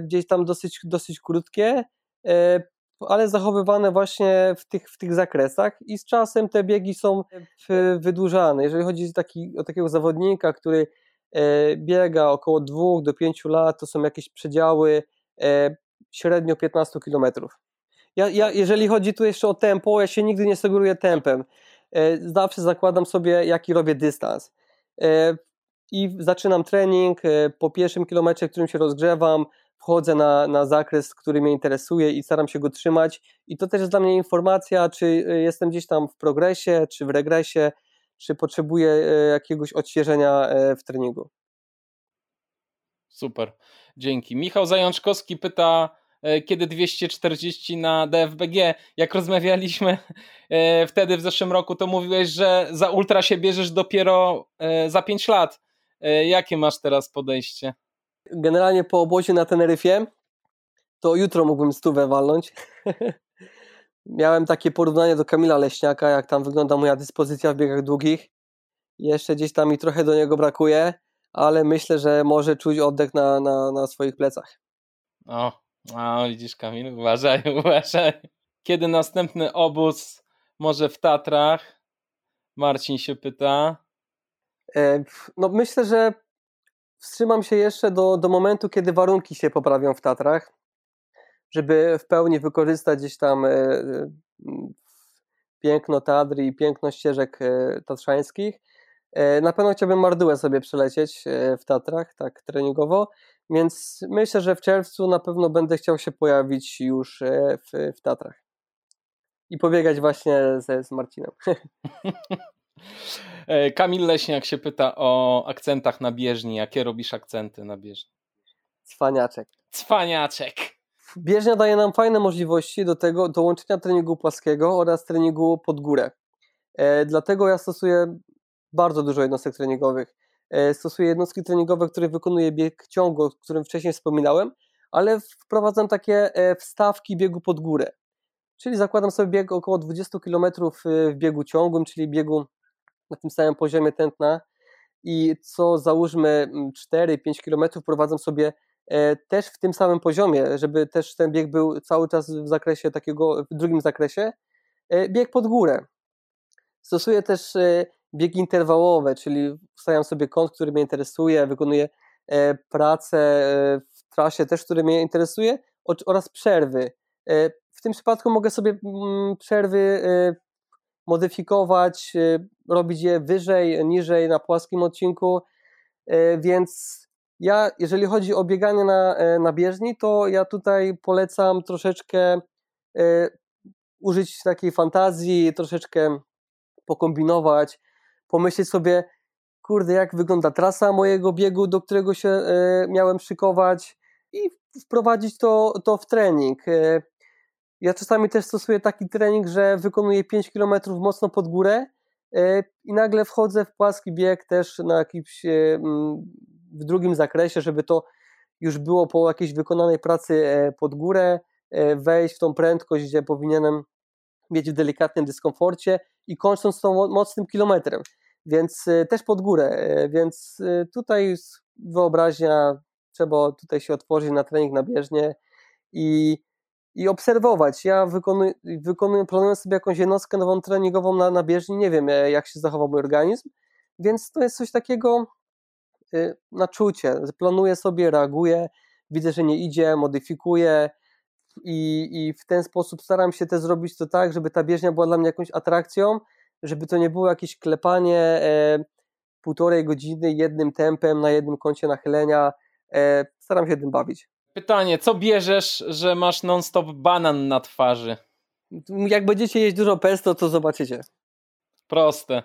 gdzieś tam dosyć, dosyć krótkie, E, ale zachowywane właśnie w tych, w tych zakresach i z czasem te biegi są wydłużane. Jeżeli chodzi taki, o takiego zawodnika, który e, biega około 2 do 5 lat, to są jakieś przedziały e, średnio 15 km. Ja, ja, jeżeli chodzi tu jeszcze o tempo, ja się nigdy nie sugeruję tempem. Zawsze zakładam sobie, jaki robię dystans. I zaczynam trening po pierwszym kilometrze, którym się rozgrzewam, wchodzę na, na zakres, który mnie interesuje i staram się go trzymać. I to też jest dla mnie informacja, czy y, jestem gdzieś tam w progresie, czy w regresie, czy potrzebuję jakiegoś odświeżenia w treningu.
Super, dzięki. Michał Zajączkowski pyta, kiedy 240 na DFBG. Jak rozmawialiśmy wtedy w zeszłym roku, to mówiłeś, że za ultra się bierzesz dopiero za 5 lat. Jakie masz teraz podejście?
Generalnie po obozie na Teneryfie to jutro mógłbym stówę walnąć. Miałem takie porównanie do Kamila Leśniaka, jak tam wygląda moja dyspozycja w biegach długich. Jeszcze gdzieś tam mi trochę do niego brakuje, ale myślę, że może czuć oddech na, na, na swoich plecach.
O, o, widzisz Kamil, uważaj, uważaj. Kiedy następny obóz? Może w Tatrach? Marcin się pyta.
E, no myślę, że wstrzymam się jeszcze do, do momentu, kiedy warunki się poprawią w Tatrach, żeby w pełni wykorzystać gdzieś tam e, e, piękno Tatry i piękno ścieżek tatrzańskich. Na pewno chciałbym Mardułę sobie przelecieć w Tatrach, tak treningowo, więc myślę, że w czerwcu na pewno będę chciał się pojawić już w, w Tatrach i pobiegać właśnie ze, z Marcinem.
E, Kamil Leśniak się pyta o akcentach na bieżni. Jakie robisz akcenty na bieżni?
Cwaniaczek.
Cwaniaczek.
Bieżnia daje nam fajne możliwości do tego, do łączenia treningu płaskiego oraz treningu pod górę. E, dlatego ja stosuję bardzo dużo jednostek treningowych. E, stosuję jednostki treningowe, które wykonuję bieg ciągu, o którym wcześniej wspominałem, ale wprowadzam takie e, wstawki biegu pod górę. Czyli zakładam sobie bieg około 20 km e, w biegu ciągłym, czyli biegu na tym samym poziomie tętna i co załóżmy 4-5 mm, km prowadzę sobie też w tym samym poziomie, żeby też ten bieg był cały czas w zakresie takiego, w drugim zakresie, bieg pod górę. Stosuję też biegi interwałowe, czyli ustawiam sobie kąt, który mnie interesuje, wykonuję pracę w trasie też, który mnie interesuje oraz przerwy. W tym przypadku mogę sobie mm, przerwy modyfikować, robić je wyżej, niżej na płaskim odcinku, więc ja, jeżeli chodzi o bieganie na, na bieżni, to ja tutaj polecam troszeczkę użyć takiej fantazji, troszeczkę pokombinować, pomyśleć sobie, kurde, jak wygląda trasa mojego biegu, do którego się miałem szykować i wprowadzić to, to w trening. Ja czasami też stosuję taki trening, że wykonuję 5 km mocno pod górę i nagle wchodzę w płaski bieg też na jakimś w drugim zakresie, żeby to już było po jakiejś wykonanej pracy pod górę, wejść w tą prędkość, gdzie powinienem mieć w delikatnym dyskomforcie i kończąc tą mocnym kilometrem, więc e, też pod górę, e, więc e, tutaj wyobraźnia, trzeba tutaj się otworzyć na trening na bieżnie i, i obserwować. Ja wykonuję, wykonuję, planuję sobie jakąś jednostkę nową treningową na, na bieżni, nie wiem jak się zachował mój organizm, więc to jest coś takiego na czucie. Planuję sobie, reaguję, widzę, że nie idzie, modyfikuję, i, i w ten sposób staram się też zrobić to tak, żeby ta bieżnia była dla mnie jakąś atrakcją, żeby to nie było jakieś klepanie e, półtorej godziny jednym tempem na jednym kącie nachylenia. E, staram się tym bawić.
Pytanie, co bierzesz, że masz non-stop banan na twarzy?
Jak będziecie jeść dużo pesto, to zobaczycie.
Proste.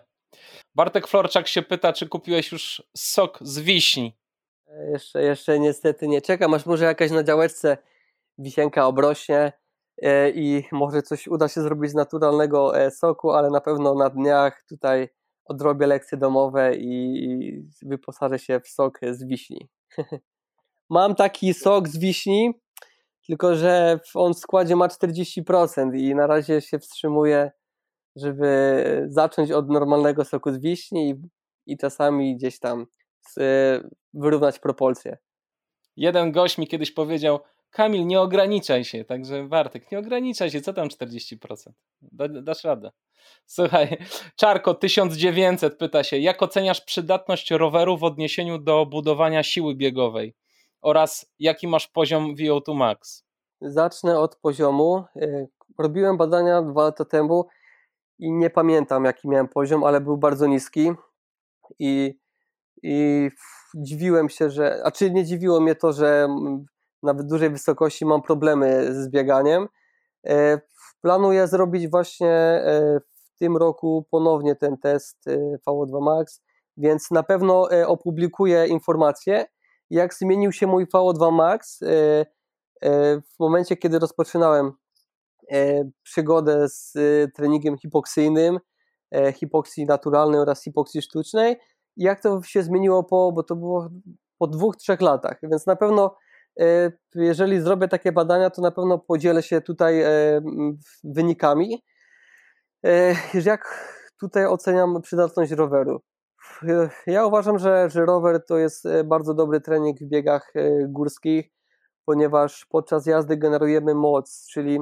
Bartek Florczak się pyta, czy kupiłeś już sok z wiśni?
E, jeszcze, jeszcze niestety nie czekam, aż może jakaś na działeczce wisienka obrośnie i może coś uda się zrobić z naturalnego e, soku, ale na pewno na dniach tutaj odrobię lekcje domowe i wyposażę się w sok z wiśni. Mam taki sok z wiśni, tylko że on w składzie ma 40% i na razie się wstrzymuję, żeby zacząć od normalnego soku z wiśni i, i czasami gdzieś tam wyrównać proporcje.
Jeden gość mi kiedyś powiedział, Kamil, nie ograniczaj się, także Bartek, nie ograniczaj się, co tam 40%? Da, dasz radę. Słuchaj, Czarko 1900 pyta się, jak oceniasz przydatność roweru w odniesieniu do budowania siły biegowej oraz jaki masz poziom VO2 max?
Zacznę od poziomu. E, robiłem badania dwa lata temu i nie pamiętam jaki miałem poziom, ale był bardzo niski i, i dziwiłem się, że, a czy nie dziwiło mnie to, że nawet dużej wysokości mam problemy z bieganiem. E, planuję zrobić właśnie e, w tym roku ponownie ten test e, VO2 Max, więc na pewno opublikuję informacje, jak zmienił się mój VO2 Max w momencie, kiedy rozpoczynałem przygodę z treningiem hipoksyjnym, hipoksji naturalnej oraz hipoksji sztucznej jak to się zmieniło po, bo to było po dwóch, trzech latach, więc na pewno jeżeli zrobię takie badania, to na pewno podzielę się tutaj e, wynikami. E, jak tutaj oceniam przydatność roweru? Ja uważam, że, że rower to jest bardzo dobry trening w biegach górskich, ponieważ podczas jazdy generujemy moc, czyli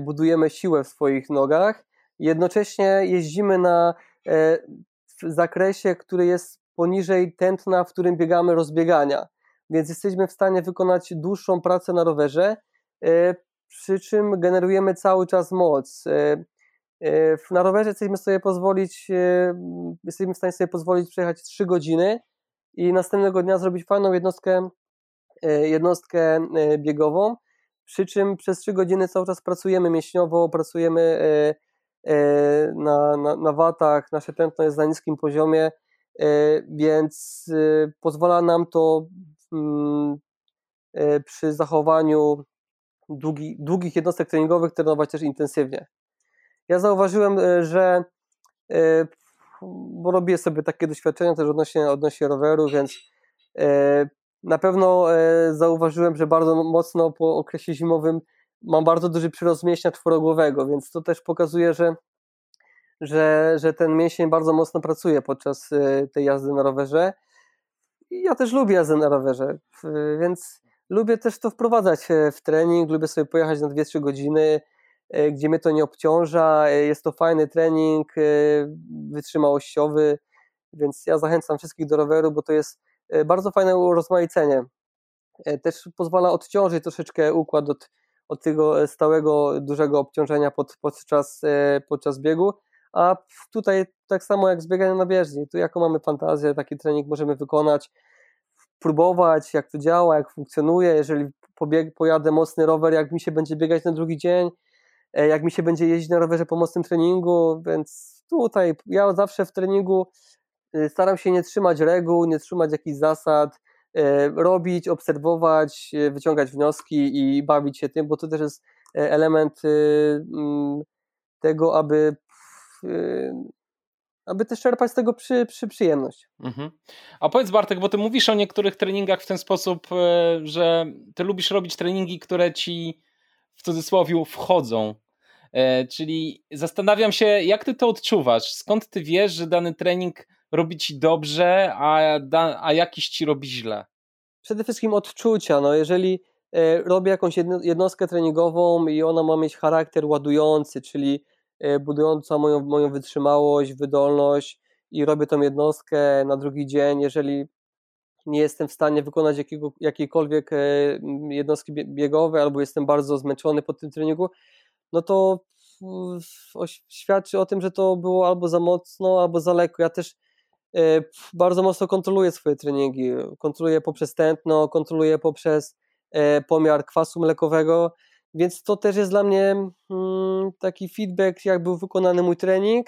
budujemy siłę w swoich nogach. Jednocześnie jeździmy na zakresie, który jest poniżej tętna, w którym biegamy rozbiegania więc jesteśmy w stanie wykonać dłuższą pracę na rowerze, e, przy czym generujemy cały czas moc. E, e, na rowerze jesteśmy sobie pozwolić, jesteśmy w stanie sobie pozwolić przejechać 3 godziny i następnego dnia zrobić fajną jednostkę, jednostkę biegową, przy czym przez 3 godziny cały czas pracujemy mięśniowo, pracujemy na, na, na watach, nasze tętno jest na niskim poziomie, więc pozwala nam to przy zachowaniu długi, długich jednostek treningowych trenować też intensywnie. Ja zauważyłem, e, że e, bo robię sobie takie doświadczenia też odnośnie, odnośnie roweru, więc na pewno zauważyłem, że bardzo mocno po okresie zimowym mam bardzo duży przyrost mięśnia czworogłowego, więc to też pokazuje, że, że, że ten mięsień bardzo mocno pracuje podczas tej jazdy na rowerze ja też lubię jazdę na rowerze, więc lubię też to wprowadzać e, w trening, lubię sobie pojechać na 2-3 godziny, e, gdzie mnie to nie obciąża, e, jest to fajny trening wytrzymałościowy, więc ja zachęcam wszystkich do roweru, bo to jest bardzo fajne urozmaicenie. Też pozwala odciążyć troszeczkę układ od, od tego stałego, dużego obciążenia pod, podczas, podczas biegu, a tutaj tak samo jak z bieganiem na bieżni, tu jaką mamy fantazję, taki trening możemy wykonać, próbować jak to działa, jak funkcjonuje, jeżeli pobieg, pojadę mocny rower, jak mi się będzie biegać na drugi dzień, e, jak mi się będzie jeździć na rowerze po mocnym treningu, więc tutaj ja zawsze w treningu y, staram się nie trzymać reguł, nie trzymać jakichś zasad, e, robić, obserwować, e, wyciągać wnioski i bawić się tym, bo to też jest element mm, tego, aby aby też czerpać z tego przy, przy przyjemność. Mhm.
A powiedz Bartek, bo ty mówisz o niektórych treningach w ten sposób, e, że ty lubisz robić treningi, które ci w cudzysłowie wchodzą. E, czyli zastanawiam się, jak ty to odczuwasz? Skąd ty wiesz, że dany trening robi ci dobrze, a, da, a jakiś ci robi źle?
Przede wszystkim odczucia. No jeżeli e, robię jakąś jednostkę treningową i ona ma mieć charakter ładujący, czyli budująca moją, moją wytrzymałość, wydolność i robię tą jednostkę na drugi dzień, jeżeli nie jestem w stanie wykonać jakiego, jakiejkolwiek e, jednostki biegowej albo jestem bardzo zmęczony po tym treningu, no to świadczy o tym, że to było albo za mocno, albo za lekko. Ja też e, bardzo mocno kontroluję swoje treningi. Kontroluję poprzez tętno, kontroluję poprzez pomiar kwasu mlekowego, więc to też jest dla mnie mm, taki feedback, jak był wykonany mój trening,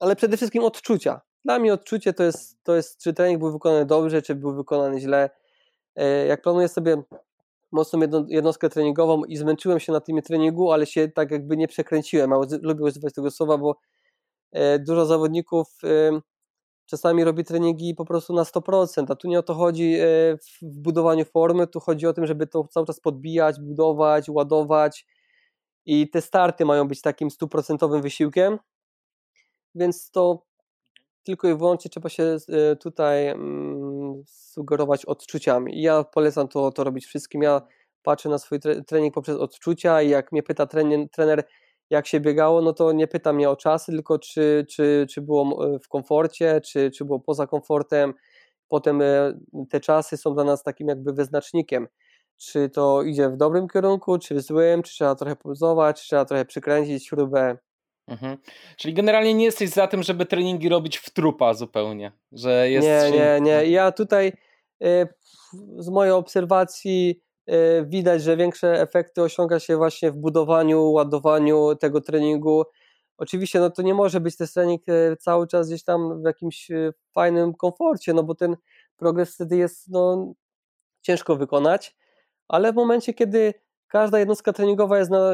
ale przede wszystkim odczucia. Dla mnie odczucie to jest, to jest czy trening był wykonany dobrze, czy był wykonany źle. E, jak planuję sobie mocną jednostkę treningową i zmęczyłem się na tym treningu, ale się tak jakby nie przekręciłem. Lubię używać tego słowa, bo e, dużo zawodników czasami robi treningi po prostu na 100%, a tu nie o to chodzi e, w budowaniu formy, tu chodzi o tym, żeby to cały czas podbijać, budować, ładować i te starty mają być takim stuprocentowym wysiłkiem, więc to tylko i wyłącznie trzeba się e, tutaj mm, sugerować odczuciami. Ja polecam to, to robić wszystkim. Ja patrzę na swój trening poprzez odczucia i jak mnie pyta trener, trener jak się biegało, no to nie pyta mnie o czasy, tylko czy, czy, czy było w komforcie, czy, czy było poza komfortem. Potem e, te czasy są dla nas takim jakby wyznacznikiem, czy to idzie w dobrym kierunku, czy w złym, czy trzeba trochę poluzować, czy trzeba trochę przykręcić śrubę.
Mhm. Czyli generalnie nie jesteś za tym, żeby treningi robić w trupa zupełnie, że jest...
Nie, nie, nie. Ja tutaj e, z mojej obserwacji widać, że większe efekty osiąga się właśnie w budowaniu, ładowaniu tego treningu. Oczywiście no to nie może być ten trening y, cały czas gdzieś tam w jakimś y, fajnym komforcie, no bo ten progres wtedy jest no, ciężko wykonać, ale w momencie, kiedy każda jednostka treningowa jest na,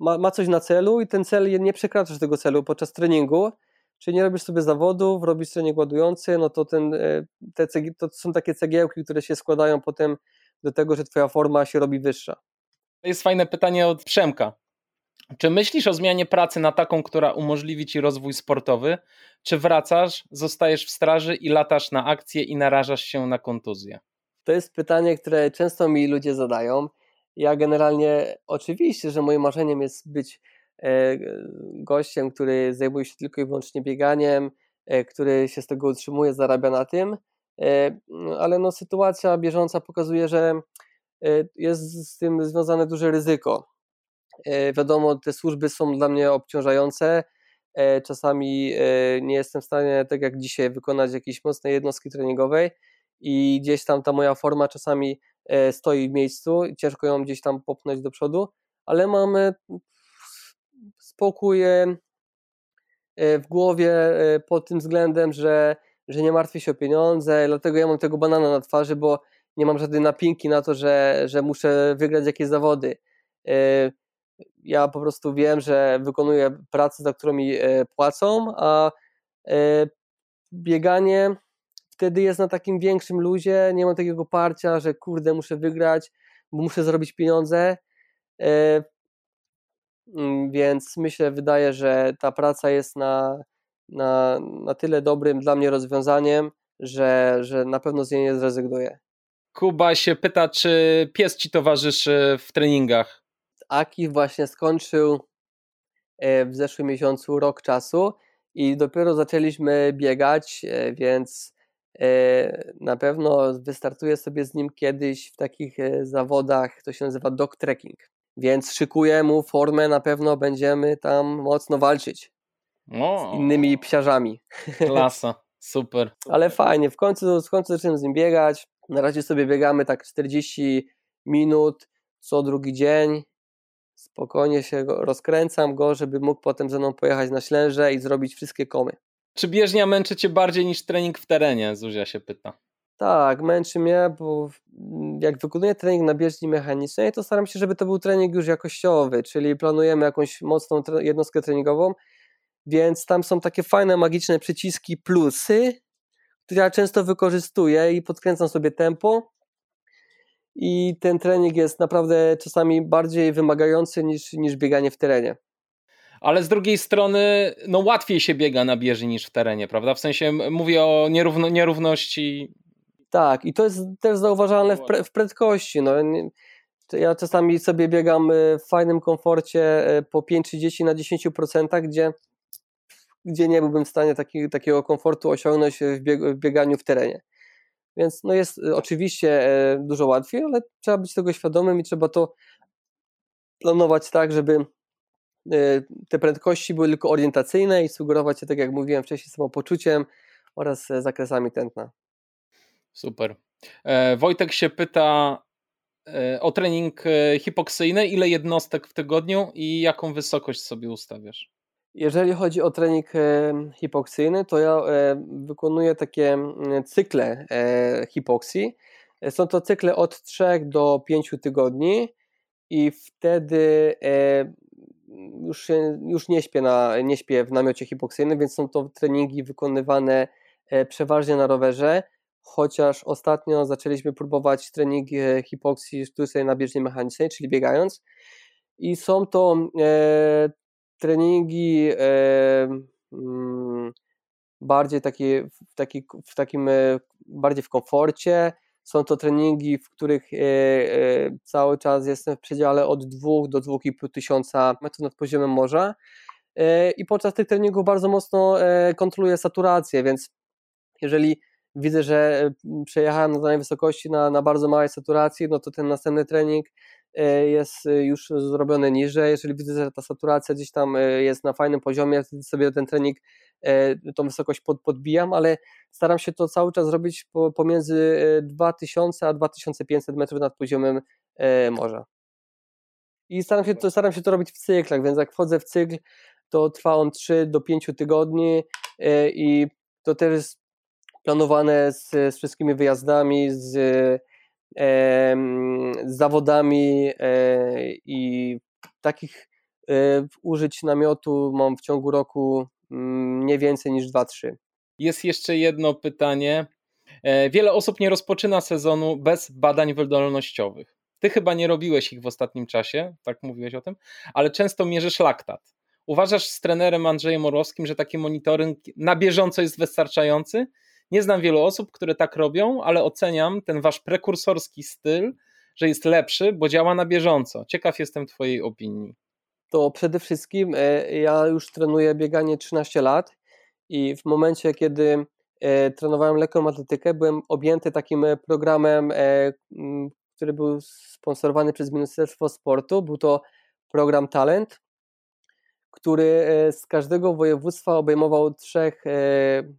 ma, ma coś na celu i ten cel nie przekraczasz tego celu podczas treningu, czyli nie robisz sobie zawodów, robisz trening ładujący, no to, ten, te, to są takie cegiełki, które się składają potem do tego, że twoja forma się robi wyższa.
To jest fajne pytanie od Przemka. Czy myślisz o zmianie pracy na taką, która umożliwi ci rozwój sportowy? Czy wracasz, zostajesz w straży i latasz na akcję i narażasz się na kontuzję?
To jest pytanie, które często mi ludzie zadają. Ja generalnie, oczywiście, że moim marzeniem jest być e, gościem, który zajmuje się tylko i wyłącznie bieganiem, e, który się z tego utrzymuje, zarabia na tym, ale no sytuacja bieżąca pokazuje, że e, jest z tym związane duże ryzyko. E, wiadomo, te służby są dla mnie obciążające. Czasami nie jestem w stanie, tak jak dzisiaj, wykonać jakiejś mocnej jednostki treningowej i gdzieś tam ta moja forma czasami stoi w miejscu i ciężko ją gdzieś tam popchnąć do przodu, ale mamy spokój w głowie pod tym względem, że że nie martwię się o pieniądze, dlatego ja mam tego banana na twarzy, bo nie mam żadnej napinki na to, że, że muszę wygrać jakieś zawody. E, ja po prostu wiem, że wykonuję pracę, za którą mi e, płacą, a e, bieganie wtedy jest na takim większym luzie, nie mam takiego parcia, że kurde, muszę wygrać, bo muszę zarobić pieniądze. Mm, więc myślę, wydaje, że ta praca jest na, na, na tyle dobrym dla mnie rozwiązaniem, że, że na pewno z niej nie zrezygnuję.
Kuba się pyta, czy pies ci towarzyszy w treningach?
Aki właśnie skończył e, w zeszłym miesiącu rok czasu i dopiero zaczęliśmy biegać, e, więc e, na pewno wystartuję sobie z nim kiedyś w takich zawodach, to się nazywa dog trekking. Więc szykuję mu formę, na pewno będziemy tam mocno walczyć z innymi psiarzami.
Klasa, super.
Ale fajnie, w końcu, w końcu zacząłem z nim biegać. Na razie sobie biegamy tak 40 minut co drugi dzień. Spokojnie się go, rozkręcam go, żeby mógł potem ze mną pojechać na Ślęże i zrobić wszystkie komy.
Czy bieżnia męczy cię bardziej niż trening w terenie? Zuzia się pyta.
Tak, męczy mnie, bo jak wykonuję trening na bieżni mechanicznej, to staram się, żeby to był trening już jakościowy, czyli planujemy jakąś mocną jednostkę treningową, więc tam są takie fajne, magiczne przyciski plusy, które ja często wykorzystuję i podkręcam sobie tempo. I ten trening jest naprawdę czasami bardziej wymagający niż, niż bieganie w terenie
ale z drugiej strony no łatwiej się biega na bieży niż w terenie, prawda? W sensie mówię o nierówno, nierówności.
Tak, i to jest też zauważalne w, pre, w prędkości. No, ja czasami sobie biegam e, w fajnym komforcie e, po 5-30 na 10%, gdzie, gdzie nie byłbym w stanie taki, takiego komfortu osiągnąć w, bieg, w bieganiu w terenie. Więc no jest e, oczywiście dużo łatwiej, ale trzeba być tego świadomym i trzeba to planować tak, żeby Y, te prędkości były tylko orientacyjne i sugerować się, tak jak mówiłem wcześniej, samopoczuciem oraz e, zakresami tętna.
Super. E, Wojtek się pyta e, o trening hipoksyjny. Ile jednostek w tygodniu i jaką wysokość sobie ustawiasz?
Jeżeli chodzi o trening hipoksyjny, to ja wykonuję takie cykle hipoksji. Są to cykle od 3 do 5 tygodni i wtedy już, już nie, śpię na, nie śpię w namiocie hipoksyjnym, więc są to treningi wykonywane e, przeważnie na rowerze, chociaż ostatnio zaczęliśmy próbować treningi e, hipoksji sztucznej na bieżni mechanicznej, czyli biegając i są to e, treningi mm, bardziej takie, w, taki, w takim e, bardziej w komforcie, są to treningi, w których e, e, cały czas jestem w przedziale od 2 do 2,5 tysiąca metrów nad poziomem morza. I podczas tych treningów bardzo mocno kontroluję saturację, więc jeżeli widzę, że przejechałem na danej wysokości na, na bardzo małej saturacji, no to ten następny trening jest już zrobiony niżej. Jeżeli widzę, że ta saturacja gdzieś tam jest na fajnym poziomie, wtedy sobie ten trening, tą wysokość pod, podbijam, ale staram się to cały czas robić pomiędzy 2000 a 2500 metrów nad poziomem morza. I staram się, to, staram się to robić w cyklach, więc jak wchodzę w cykl, to trwa on 3 do 5 tygodni i to też jest planowane z, z wszystkimi wyjazdami, z, e, z zawodami e, i takich e, użyć namiotu mam w ciągu roku mm, nie więcej niż 2-3.
Jest jeszcze jedno pytanie. E, wiele osób nie rozpoczyna sezonu bez badań wydolnościowych. Ty chyba nie robiłeś ich w ostatnim czasie, tak mówiłeś o tym, ale często mierzysz laktat. Uważasz z trenerem Andrzejem Orłowskim, że taki monitoring na bieżąco jest wystarczający? Nie znam wielu osób, które tak robią, ale oceniam ten wasz prekursorski styl, że jest lepszy, bo działa na bieżąco. Ciekaw jestem Twojej opinii.
To przede wszystkim e, ja już trenuję bieganie 13 lat i w momencie, kiedy e, trenowałem lekką atletykę, byłem objęty takim e, programem, który był sponsorowany przez Ministerstwo Sportu. Był to program Talent, który z każdego województwa obejmował trzech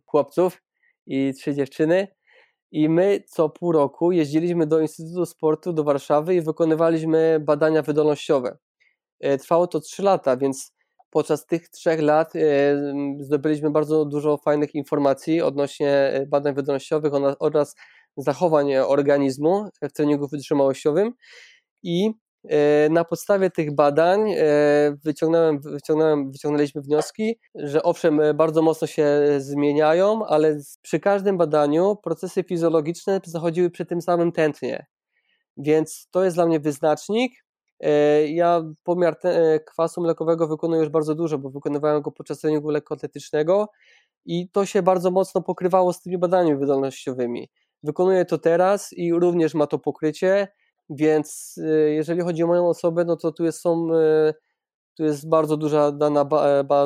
chłopców i trzy dziewczyny. I my co pół roku jeździliśmy do Instytutu Sportu do Warszawy i wykonywaliśmy badania wydolnościowe. E, trwało to trzy lata, więc podczas tych trzech lat e, zdobyliśmy bardzo dużo fajnych informacji odnośnie e, badań wydolnościowych oraz zachowań organizmu w treningu wytrzymałościowym i na podstawie tych badań e, wyciągnąłem, wyciągnąłem, wyciągnęliśmy wnioski, że owszem, e, bardzo mocno się zmieniają, ale przy każdym badaniu procesy fizjologiczne zachodziły przy tym samym tętnie. Więc to jest dla mnie wyznacznik. Ja pomiar kwasu mlekowego wykonuję już bardzo dużo, bo wykonywałem go podczas treningu lekkoatletycznego i to się bardzo mocno pokrywało z tymi badaniami wydolnościowymi. Wykonuję to teraz i również ma to pokrycie więc y, jeżeli chodzi o moją osobę, no to tu jest, są, y, tu jest bardzo duża dana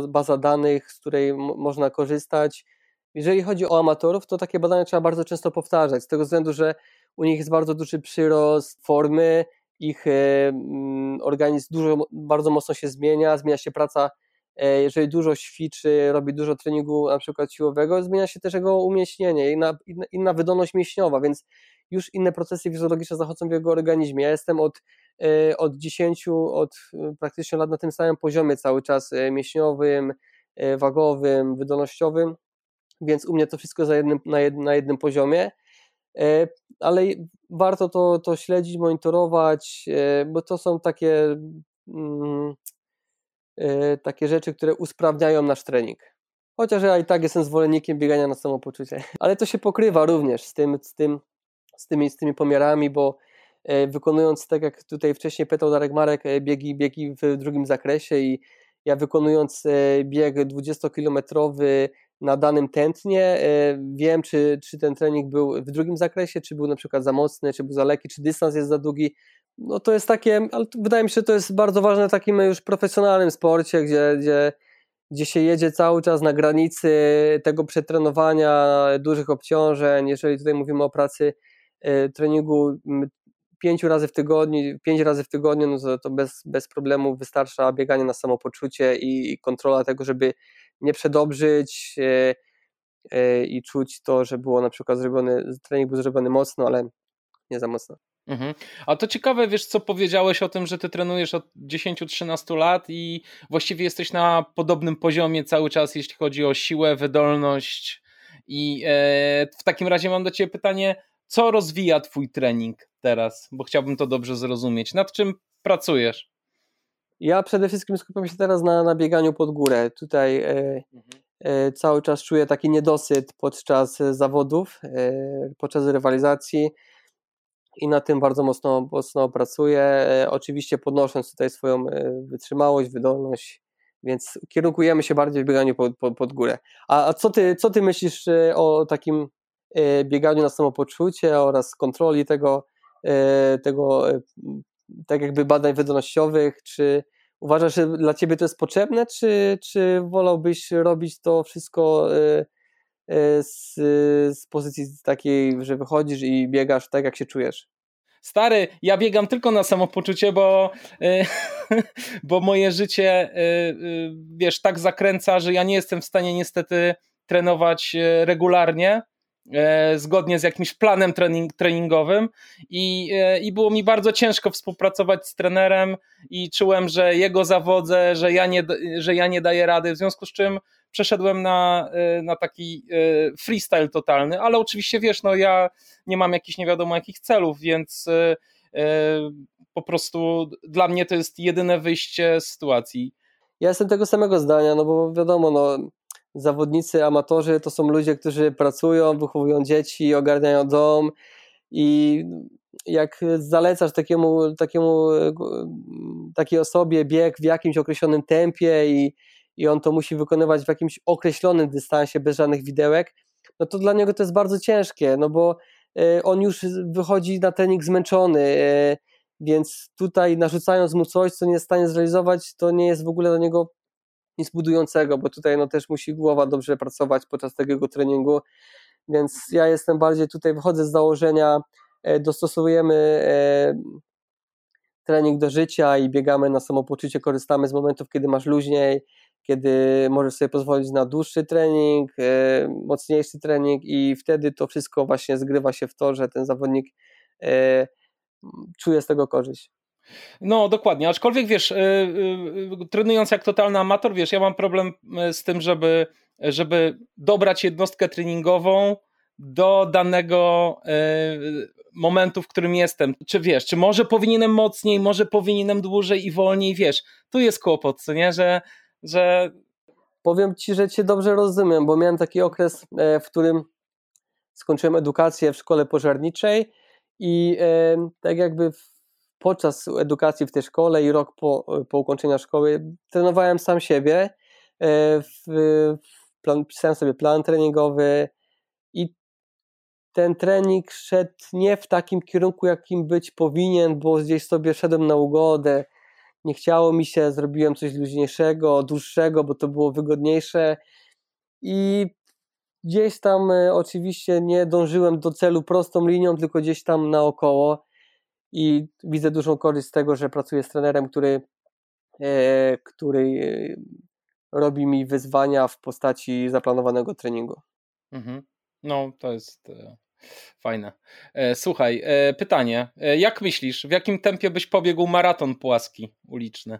baza danych, z której można korzystać. Jeżeli chodzi o amatorów, to takie badania trzeba bardzo często powtarzać, z tego względu, że u nich jest bardzo duży przyrost formy, ich y, mm, organizm dużo, bardzo mocno się zmienia, zmienia się praca, e, jeżeli dużo ćwiczy, robi dużo treningu na przykład siłowego, zmienia się też jego umieśnienie, inna, inna wydolność mięśniowa, więc już inne procesy fizjologiczne zachodzą w jego organizmie. Ja jestem od, e, od 10, od e, praktycznie lat na tym samym poziomie cały czas e, mięśniowym, wagowym, wydolnościowym, więc u mnie to wszystko za jednym, na, jednym, na jednym poziomie. ale warto to, to śledzić, monitorować, bo to są takie, mm, takie rzeczy, które usprawniają nasz trening. Chociaż ja i tak jestem zwolennikiem biegania na samopoczucie. Ale to się pokrywa również z, tym, z, tym, z, tymi, z tymi pomiarami, bo e, wykonując, tak jak tutaj wcześniej pytał Darek Marek, e, biegi, biegi w drugim zakresie i ja wykonując e, bieg 20-kilometrowy na danym tętnie, wiem, czy, czy ten trening był w drugim zakresie, czy był na przykład za mocny, czy był za lekki, czy dystans jest za długi. No to jest takie, ale wydaje mi się, że to jest bardzo ważne w takim już profesjonalnym sporcie, gdzie, gdzie gdzie się jedzie cały czas na granicy tego przetrenowania, dużych obciążeń. Jeżeli tutaj mówimy o pracy treningu pięciu razy w tygodniu, pięć razy w tygodniu, no to, to bez, bez problemu wystarcza bieganie na samopoczucie i kontrola tego, żeby nie przedobrzyć e, e, i czuć to, że było na przykład zrobiony, trening był zrobiony mocno, ale nie za mocno.
Mhm. A to ciekawe, wiesz, co powiedziałeś o tym, że ty trenujesz od 10-13 lat i właściwie jesteś na podobnym poziomie cały czas, jeśli chodzi o siłę, wydolność. I e, w takim razie mam do ciebie pytanie, co rozwija twój trening teraz? Bo chciałbym to dobrze zrozumieć. Nad czym pracujesz?
Ja przede wszystkim skupiam się teraz na, na bieganiu pod górę. Tutaj e, mhm. e, cały czas czuję taki niedosyt podczas zawodów, e, podczas rywalizacji i na tym bardzo mocno, mocno pracuję. Oczywiście podnosząc tutaj swoją wytrzymałość, wydolność, więc kierunkujemy się bardziej w bieganiu pod, pod, pod górę. A, a co, ty, co ty myślisz o takim bieganiu na samopoczucie oraz kontroli tego, tego tak jakby badań wydolnościowych? Czy uważasz, że dla ciebie to jest potrzebne, czy, czy wolałbyś robić to wszystko E, z, z pozycji takiej, że wychodzisz i biegasz tak, jak się czujesz?
Stary, ja biegam tylko na samopoczucie, bo, e, bo moje życie, e, wiesz, tak zakręca, że ja nie jestem w stanie niestety trenować regularnie, zgodnie z jakimś planem trening, treningowym i, i było mi bardzo ciężko współpracować z trenerem i czułem, że jego zawodzę, że ja nie, że ja nie daję rady, w związku z czym przeszedłem na, y, na taki freestyle totalny, ale oczywiście wiesz, no ja nie mam jakichś nie wiadomo jakich celów, więc po prostu dla mnie to jest jedyne wyjście z sytuacji.
Ja jestem tego samego zdania, no bo wiadomo, no zawodnicy, amatorzy to są ludzie, którzy pracują, wychowują dzieci, ogarniają dom i jak zalecasz takiemu, takiemu takiej osobie bieg w jakimś określonym tempie i i on to musi wykonywać w jakimś określonym dystansie, bez żadnych widełek, no to dla niego to jest bardzo ciężkie, no bo e, on już wychodzi na trening zmęczony, e, więc tutaj narzucając mu coś, co nie jest w stanie zrealizować, to nie jest w ogóle dla niego nic budującego, bo tutaj no też musi głowa dobrze pracować podczas tego treningu, więc ja jestem bardziej tutaj, wychodzę z założenia, e, dostosowujemy trening do życia i biegamy na samopoczucie, korzystamy z momentów, kiedy masz luźniej, kiedy możesz sobie pozwolić na dłuższy trening, e, mocniejszy trening i wtedy to wszystko właśnie zgrywa się w to, że ten zawodnik e, czuje z tego korzyść.
No, dokładnie. Aczkolwiek wiesz, e, trenując jak totalny amator, wiesz, ja mam problem z tym, żeby, żeby dobrać jednostkę treningową do danego momentu, w którym jestem. Czy wiesz, czy może powinienem mocniej, może powinienem dłużej i wolniej, wiesz, tu jest kłopot, co nie, że że
powiem ci, że cię dobrze rozumiem, bo miałem taki okres, e, w którym skończyłem edukację w szkole pożarniczej i e, tak jakby podczas edukacji w tej szkole i rok po, po ukończeniu szkoły trenowałem sam siebie, e, plan, pisałem sobie plan treningowy i ten trening szedł nie w takim kierunku, jakim być powinien, bo gdzieś sobie szedłem na ugodę, nie chciało mi się, zrobiłem coś luźniejszego, dłuższego, bo to było wygodniejsze. I gdzieś tam e, oczywiście nie dążyłem do celu prostą linią, tylko gdzieś tam naokoło i widzę dużą korzyść z tego, że pracuję z trenerem, który, e, który e, robi mi wyzwania w postaci zaplanowanego treningu.
Mhm. No, to jest Fajne. E, słuchaj, e, pytanie. Jak myślisz, w jakim tempie byś pobiegł maraton płaski uliczny?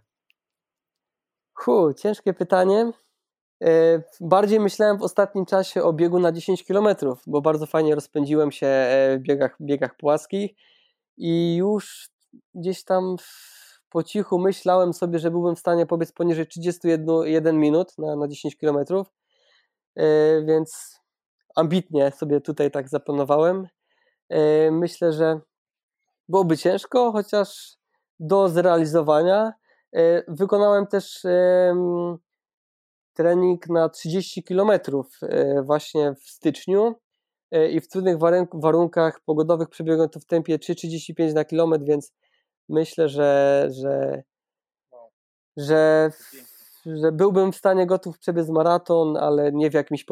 Hu, ciężkie pytanie. Bardziej myślałem w ostatnim czasie o biegu na 10 km, bo bardzo fajnie rozpędziłem się w biegach, biegach płaskich i już gdzieś tam po cichu myślałem sobie, że byłbym w stanie pobiec poniżej 31 minut na, na 10 km, więc ambitnie sobie tutaj tak zaplanowałem. Myślę, że byłoby ciężko, chociaż do zrealizowania. Wykonałem też trening na 30 km e, właśnie w styczniu e, i w trudnych warunkach pogodowych przebiegłem to w tempie 3,35 na kilometr, więc myślę, że, że, że, że byłbym w stanie gotów przebiec maraton, ale nie w jakimś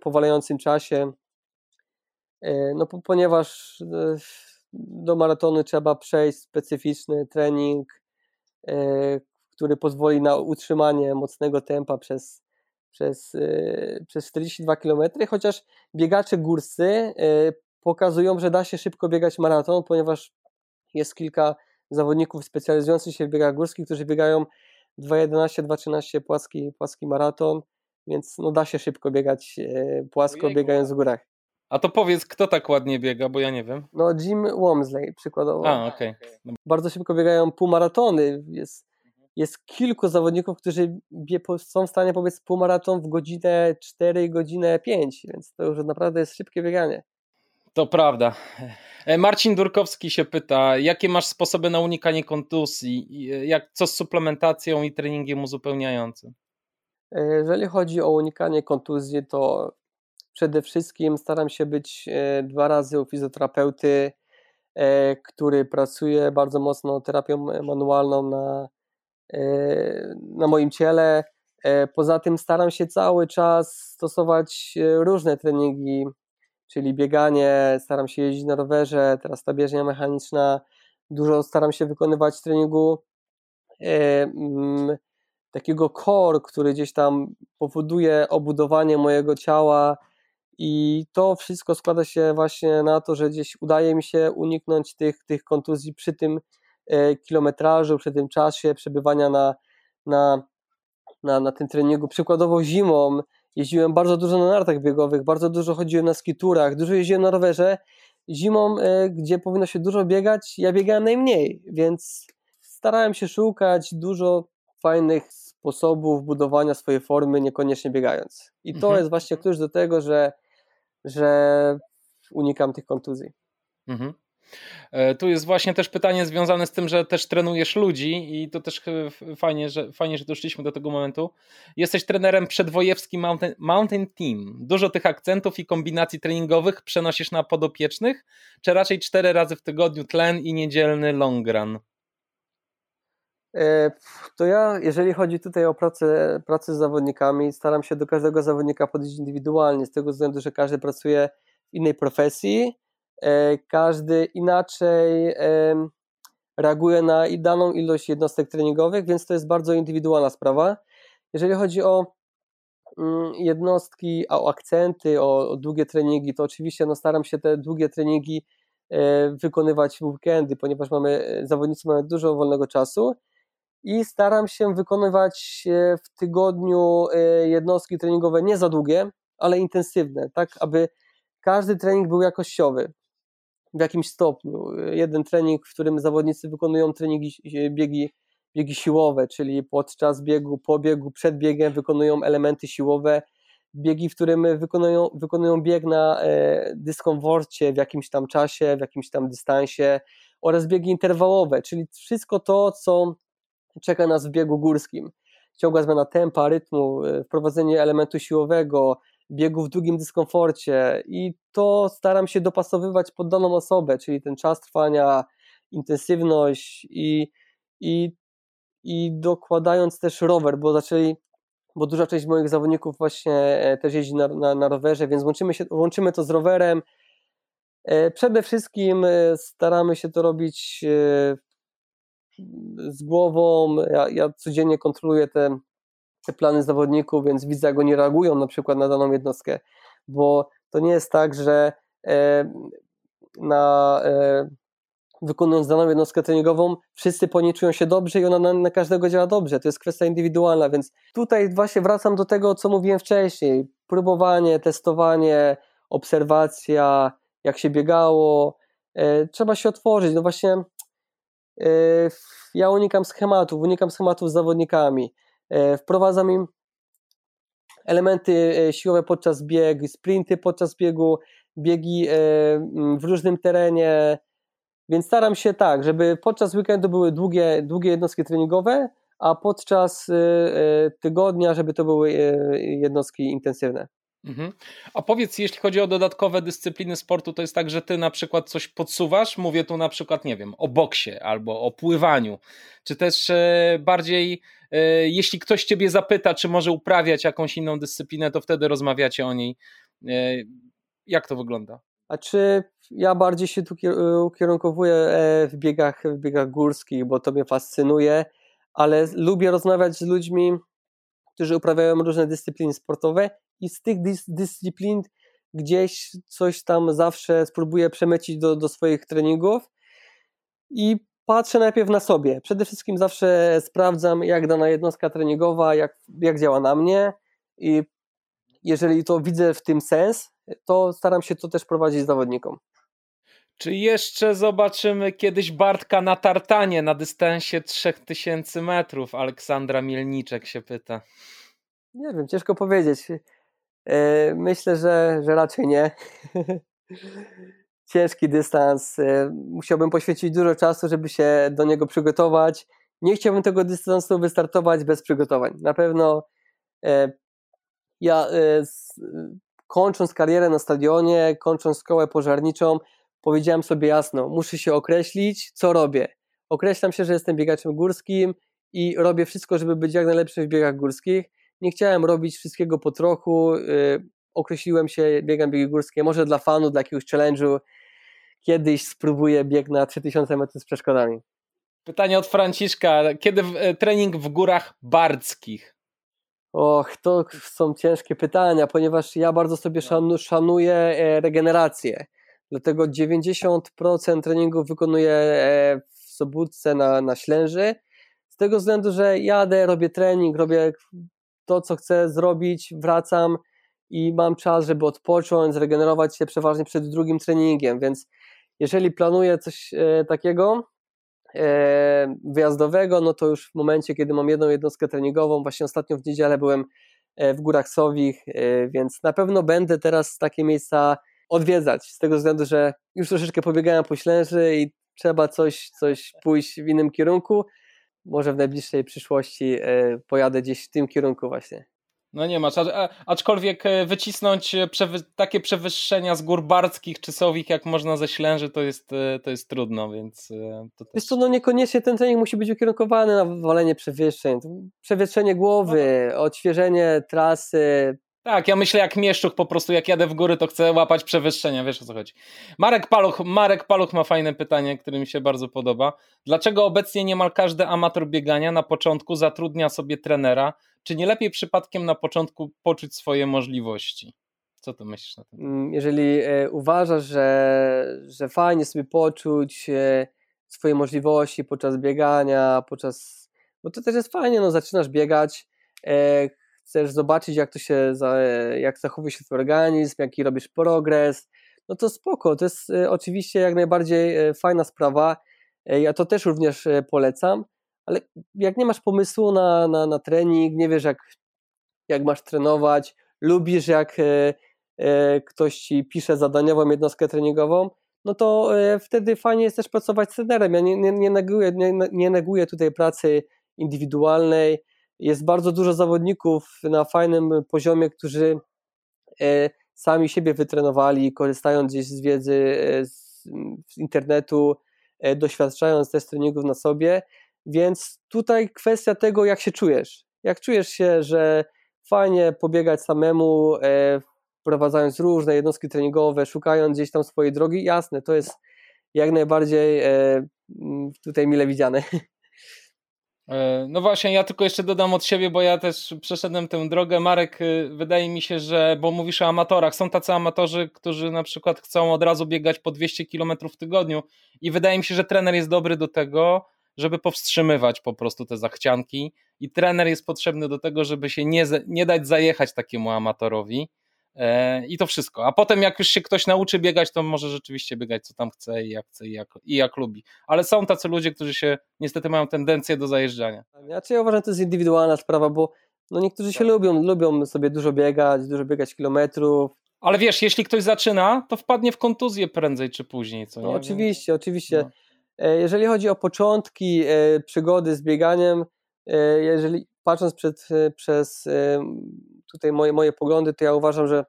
powalającym czasie. E, no, ponieważ do maratonu trzeba przejść specyficzny trening, który pozwoli na utrzymanie mocnego tempa przez, przez, yy, przez 42 km, chociaż biegacze górscy yy, pokazują, że da się szybko biegać maraton, ponieważ jest kilka zawodników specjalizujących się w biegach górskich, którzy biegają 2.11, 2.13 płaski, płaski maraton, więc no da się szybko biegać yy, płasko, Ojejku. biegając w górach.
A to powiedz, kto tak ładnie biega, bo ja nie wiem.
No Jim Womsley przykładowo.
A, okej. Okay.
Bardzo szybko biegają półmaratony, jest jest kilku zawodników, którzy są w stanie powiedz półmaraton w godzinę 4, godzinę 5, więc to już naprawdę jest szybkie bieganie.
To prawda. E, Marcin Durkowski się pyta, jakie masz sposoby na unikanie kontuzji? E, jak, co z suplementacją i treningiem uzupełniającym?
E, jeżeli chodzi o unikanie kontuzji, to przede wszystkim staram się być dwa razy u fizjoterapeuty, który pracuje bardzo mocno terapią manualną na na moim ciele. E, poza tym staram się cały czas stosować e, różne treningi, czyli bieganie, staram się jeździć na rowerze, teraz ta bieżnia mechaniczna. Dużo staram się wykonywać treningu mm, takiego core, który gdzieś tam powoduje obudowanie mojego ciała i to wszystko składa się właśnie na to, że gdzieś udaje mi się uniknąć tych, tych kontuzji przy tym E, kilometrażu, przy tym czasie przebywania na, na, na, na tym treningu. Przykładowo zimą jeździłem bardzo dużo na nartach biegowych, bardzo dużo chodziłem na skiturach, dużo jeździłem na rowerze. Zimą, e, gdzie powinno się dużo biegać, ja biegałem najmniej, więc starałem się szukać dużo fajnych sposobów budowania swojej formy, niekoniecznie biegając. I to mhm. jest właśnie klucz do tego, że, że unikam tych kontuzji. Mhm.
E, tu jest właśnie też pytanie związane z tym, że też trenujesz ludzi i to też fajnie, że, fajnie, że doszliśmy do tego momentu. Jesteś trenerem przedwojewski Mountain, Mountain Team. Dużo tych akcentów i kombinacji treningowych przenosisz na podopiecznych, czy raczej cztery razy w tygodniu tlen i niedzielny long run?
E, to ja, jeżeli chodzi tutaj o pracę, pracę z zawodnikami, staram się do każdego zawodnika podejść indywidualnie, z tego względu, że każdy pracuje w innej profesji każdy inaczej reaguje na daną ilość jednostek treningowych, więc to jest bardzo indywidualna sprawa. Jeżeli chodzi o mm, jednostki, o akcenty, o, o długie treningi, to oczywiście no, staram się te długie treningi e, wykonywać w weekendy, ponieważ mamy, e, zawodnicy mają dużo wolnego czasu i staram się wykonywać w tygodniu jednostki treningowe nie za długie, ale intensywne, tak aby każdy trening był jakościowy w jakimś stopniu. Jeden trening, w którym zawodnicy wykonują treningi, biegi, biegi siłowe, czyli podczas biegu, po biegu, przed biegiem wykonują elementy siłowe, biegi, w którym wykonują, wykonują bieg na e, dyskomforcie w jakimś tam czasie, w jakimś tam dystansie oraz biegi interwałowe, czyli wszystko to, co czeka nas w biegu górskim. Ciągła zmiana tempa, rytmu, e, wprowadzenie elementu siłowego, biegu w długim dyskomforcie i to staram się dopasowywać pod daną osobę, czyli ten czas trwania, intensywność i, i, i dokładając też rower, bo zaczęli, bo duża część moich zawodników właśnie e, też jeździ na, na, na rowerze, więc łączymy, się, łączymy to z rowerem. E, przede wszystkim e, staramy się to robić z głową. Ja, ja codziennie kontroluję te te plany zawodników, więc widzę, jak oni reagują na przykład na daną jednostkę, bo to nie jest tak, że e, na, e, wykonując daną jednostkę treningową, wszyscy po niej czują się dobrze i ona na, na, każdego działa dobrze. To jest kwestia indywidualna, więc tutaj właśnie wracam do tego, co mówiłem wcześniej. Próbowanie, testowanie, obserwacja, jak się biegało. E, trzeba się otworzyć. No właśnie ja unikam schematów, unikam schematów z zawodnikami. E, wprowadzam im elementy e, siłowe podczas biegu, sprinty podczas biegu, biegi e, w różnym terenie, więc staram się tak, żeby podczas weekendu były długie, długie jednostki treningowe, a podczas tygodnia, żeby to były jednostki intensywne.
Mhm. A powiedz, jeśli chodzi o dodatkowe dyscypliny sportu, to jest tak, że ty na przykład coś podsuwasz? Mówię tu na przykład, nie wiem, o boksie albo o pływaniu, czy też bardziej E, jeśli ktoś ciebie zapyta, czy może uprawiać jakąś inną dyscyplinę, to wtedy rozmawiacie o niej. E, jak to wygląda?
A czy ja bardziej się tu ukierunkowuję e, w biegach, w biegach górskich, bo to mnie fascynuje, ale lubię rozmawiać z ludźmi, którzy uprawiają różne dyscypliny sportowe i z tych dys dyscyplin gdzieś coś tam zawsze spróbuję przemycić do, do swoich treningów i patrzę najpierw na sobie. Przede wszystkim zawsze sprawdzam, jak dana jednostka treningowa, jak, jak działa na mnie i jeżeli to widzę w tym sens, to staram się to też prowadzić zawodnikom.
Czy jeszcze zobaczymy kiedyś Bartka na tartanie na dystansie 3000 metrów? Aleksandra Mielniczek się pyta.
Nie wiem, ciężko powiedzieć. E, myślę, że, że raczej nie. ciężki dystans. E, musiałbym poświęcić dużo czasu, żeby się do niego przygotować. Nie chciałbym tego dystansu wystartować bez przygotowań. Na pewno e, ja kończąc karierę na stadionie, kończąc szkołę pożarniczą, powiedziałem sobie jasno, muszę się określić, co robię. Określam się, że jestem biegaczem górskim i robię wszystko, żeby być jak najlepszy w biegach górskich. Nie chciałem robić wszystkiego po trochu. Określiłem się, biegam biegi górskie, może dla fanu, dla jakiegoś challenge'u, kiedyś spróbuję bieg na 3000 metrów z przeszkodami.
Pytanie od Franciszka. Kiedy e, trening w górach bardzkich?
Och, to są ciężkie pytania, ponieważ ja bardzo sobie no. szanuję e, regenerację. Dlatego 90% treningów wykonuję e, w Sobótce na, na Ślęży. Z tego względu, że jadę, robię trening, robię to, co chcę zrobić, wracam i mam czas, żeby odpocząć, zregenerować się przeważnie przed drugim treningiem, więc jeżeli planuję coś e, takiego e, wyjazdowego, no to już w momencie, kiedy mam jedną jednostkę treningową, właśnie ostatnio w niedzielę byłem e, w Górach Sowich, więc na pewno będę teraz takie miejsca odwiedzać, z tego względu, że już troszeczkę pobiegałem po Ślęży i trzeba coś, coś pójść w innym kierunku. Może w najbliższej przyszłości pojadę gdzieś w tym kierunku właśnie.
No nie masz, aczkolwiek e, wycisnąć e, przewy takie przewyższenia z gór bardzkich czy sowich, jak można ze Ślęży, to jest, e, to jest trudno, więc... To
też... Wiesz co, no niekoniecznie ten trening musi być ukierunkowany na walenie przewyższeń. Przewietrzenie głowy, no. odświeżenie trasy,
tak, ja myślę jak mieszczuch po prostu, jak jadę w góry, to chcę łapać przewyższenia, wiesz o co chodzi. Marek Paluch, Marek Paluch ma fajne pytanie, które mi się bardzo podoba. Dlaczego obecnie niemal każdy amator biegania na początku zatrudnia sobie trenera? Czy nie lepiej przypadkiem na początku poczuć swoje możliwości? Co ty myślisz na ten
mm, Jeżeli e, uważasz, że, że fajnie sobie poczuć e, swoje możliwości podczas biegania, podczas. Bo to też jest fajnie, no zaczynasz biegać, e, chcesz zobaczyć, jak to się, jak zachowuje się twój organizm, jaki robisz progres, no to spoko, to jest e, oczywiście jak najbardziej e, fajna sprawa, e, ja to też również polecam, ale jak nie masz pomysłu na, na, na trening, nie wiesz jak, jak masz trenować, lubisz jak ktoś ci pisze zadaniową jednostkę treningową, no to wtedy fajnie jest też pracować z trenerem. Ja nie, nie, nie, neguję, nie, nie neguję tutaj pracy indywidualnej, jest bardzo dużo zawodników na fajnym poziomie, którzy e, sami siebie wytrenowali, korzystając gdzieś z wiedzy e, z, internetu, e, doświadczając też treningów na sobie, więc tutaj kwestia tego, jak się czujesz. Jak czujesz się, że fajnie pobiegać samemu, wprowadzając różne jednostki treningowe, szukając gdzieś tam swojej drogi, jasne, to jest jak najbardziej tutaj mile widziane.
E, no właśnie, ja tylko jeszcze dodam od siebie, bo ja też przeszedłem tę drogę. Marek, y, wydaje mi się, że, bo mówisz o amatorach, są tacy amatorzy, którzy na przykład chcą od razu biegać po 200 km w tygodniu i wydaje mi się, że trener jest dobry do tego, żeby powstrzymywać po prostu te zachcianki i trener jest potrzebny do tego, żeby się nie, nie dać zajechać takiemu amatorowi e, i to wszystko. A potem jak już się ktoś nauczy biegać, to może rzeczywiście biegać co tam chce i jak chce i jak, i jak lubi. Ale są tacy ludzie, którzy się niestety mają tendencję do zajeżdżania.
Znaczy ja uważam, że to jest indywidualna sprawa, bo no niektórzy się tak. lubią, lubią sobie dużo biegać, dużo biegać kilometrów.
Ale wiesz, jeśli ktoś zaczyna, to wpadnie w kontuzję prędzej czy później. Co,
no, oczywiście, oczywiście. No. E, jeżeli chodzi o początki e, przygody z bieganiem, e, jeżeli patrząc przed, przez tutaj moje, moje poglądy, to ja uważam, że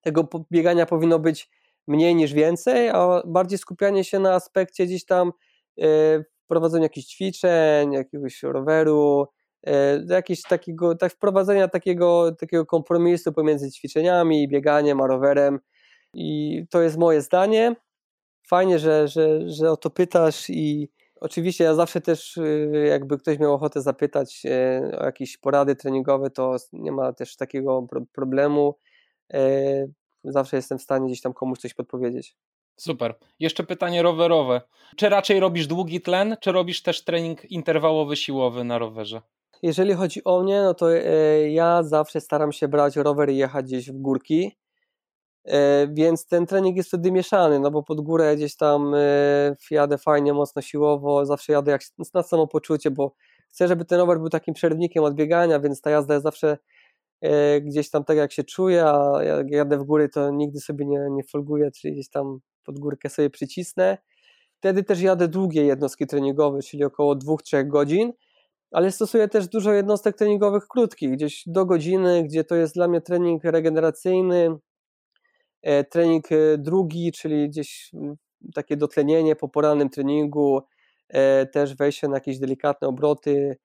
tego biegania powinno być mniej niż więcej, a bardziej skupianie się na aspekcie gdzieś tam wprowadzenia jakichś ćwiczeń, jakiegoś roweru, jakiegoś takiego, tak wprowadzenia takiego, takiego kompromisu pomiędzy ćwiczeniami, bieganiem a rowerem. I to jest moje zdanie. Fajnie, że, że, że o to pytasz i oczywiście ja zawsze też, y, jakby ktoś miał ochotę zapytać e, o jakieś porady treningowe, to nie ma też takiego problemu. E, zawsze jestem w stanie gdzieś tam komuś coś podpowiedzieć.
Super. Jeszcze pytanie rowerowe. Czy raczej robisz długi tlen, czy robisz też trening interwałowy siłowy na rowerze?
Jeżeli chodzi o mnie, no to e, ja zawsze staram się brać rower i jechać gdzieś w górki. E, więc ten trening jest wtedy mieszany, no bo pod górę gdzieś tam e, jadę fajnie, mocno siłowo, zawsze jadę jak na samopoczucie, bo chcę, żeby ten rower był takim przerwnikiem od biegania, więc ta jazda jest zawsze e, gdzieś tam tak jak się czuję, a jak jadę w góry to nigdy sobie nie, nie folguję, czyli gdzieś tam pod górkę sobie przycisnę. Wtedy też jadę długie jednostki treningowe, czyli około 2-3 godzin, ale stosuję też dużo jednostek treningowych krótkich, gdzieś do godziny, gdzie to jest dla mnie trening regeneracyjny, trening e, drugi, czyli gdzieś takie dotlenienie po porannym treningu, e, też wejście na jakieś delikatne obroty,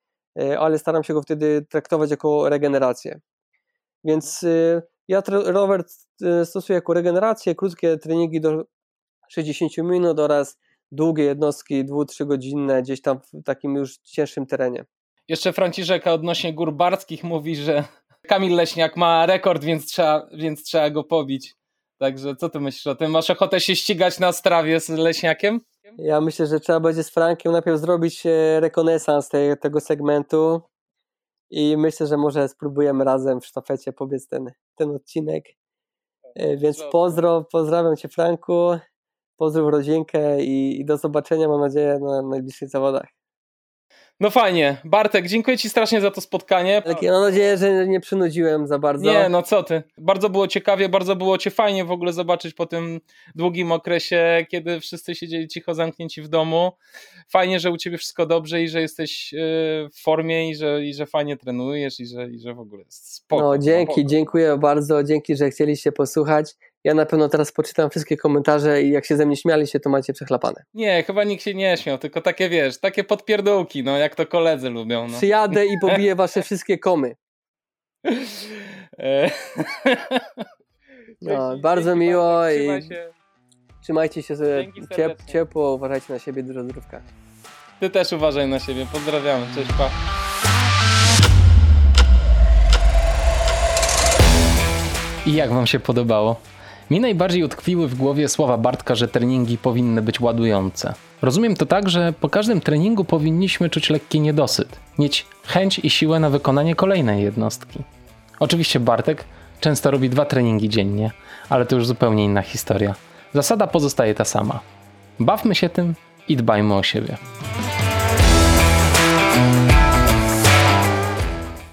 ale staram się go wtedy traktować jako regenerację. Więc ja rower stosuję jako regenerację, krótkie treningi do 60 minut oraz długie jednostki 2-3 godzinne gdzieś tam w takim już cięższym terenie.
Jeszcze Franciszek odnośnie gór barskich mówi, że Kamil Leśniak ma rekord, więc trzeba, więc trzeba go pobić. Także co ty myślisz o tym? Masz ochotę się ścigać na strawie z leśniakiem?
Ja myślę, że trzeba będzie z Frankiem najpierw zrobić e, rekonesans tej, tego segmentu i myślę, że może spróbujemy razem w sztafecie pobiec ten, ten odcinek. E, więc pozdro, pozdrawiam Cię Franku, pozdrów rodzinkę i, i do zobaczenia mam nadzieję na najbliższych zawodach.
No fajnie. Bartek, dziękuję Ci strasznie za to spotkanie.
Tak, mam nadzieję, że nie przynudziłem za bardzo.
Nie, no co Ty. Bardzo było ciekawie, bardzo było Cię fajnie w ogóle zobaczyć po tym długim okresie, kiedy wszyscy siedzieli cicho zamknięci w domu. Fajnie, że u Ciebie wszystko dobrze i że jesteś e, w formie i że, i że fajnie trenujesz i że, i że w ogóle jest spoko.
No dzięki, dziękuję bardzo, dzięki, że chcieliście posłuchać. Ja na pewno teraz poczytam wszystkie komentarze i jak się ze mnie śmialiście, to macie przechlapane.
Nie, chyba nikt się nie śmiał, tylko takie wiesz, takie podpierdółki, no jak to koledzy lubią. No.
Przyjadę i pobiję wasze wszystkie komy. No, bardzo miło i trzymajcie się sobie ciep ciepło, uważajcie na siebie, dużo zdrówka.
Ty też uważaj na siebie, pozdrawiamy, cześć, pa. I jak wam się podobało? Mi najbardziej utkwiły w głowie słowa Bartka, że treningi powinny być ładujące. Rozumiem to tak, że po każdym treningu powinniśmy czuć lekki niedosyt, mieć chęć i siłę na wykonanie kolejnej jednostki. Oczywiście Bartek często robi dwa treningi dziennie, ale to już zupełnie inna historia. Zasada pozostaje ta sama. Bawmy się tym i dbajmy o siebie.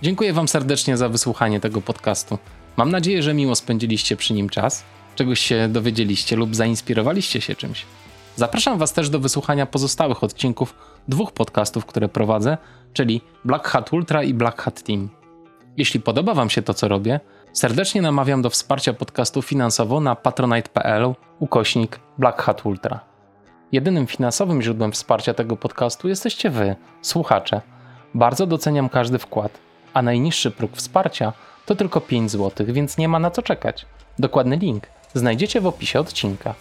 Dziękuję Wam serdecznie za wysłuchanie tego podcastu. Mam nadzieję, że miło spędziliście przy nim czas czegoś się dowiedzieliście lub zainspirowaliście się czymś. Zapraszam Was też do wysłuchania pozostałych odcinków dwóch podcastów, które prowadzę, czyli Black Hat Ultra i Black Hat Team. Jeśli podoba Wam się to, co robię, serdecznie namawiam do wsparcia podcastu finansowo na patronite.pl ukośnik Black Hat Ultra. Jedynym finansowym źródłem wsparcia tego podcastu jesteście Wy, słuchacze. Bardzo doceniam każdy wkład, a najniższy próg wsparcia to tylko 5 zł, więc nie ma na co czekać. Dokładny link – znajdziecie w opisie odcinka.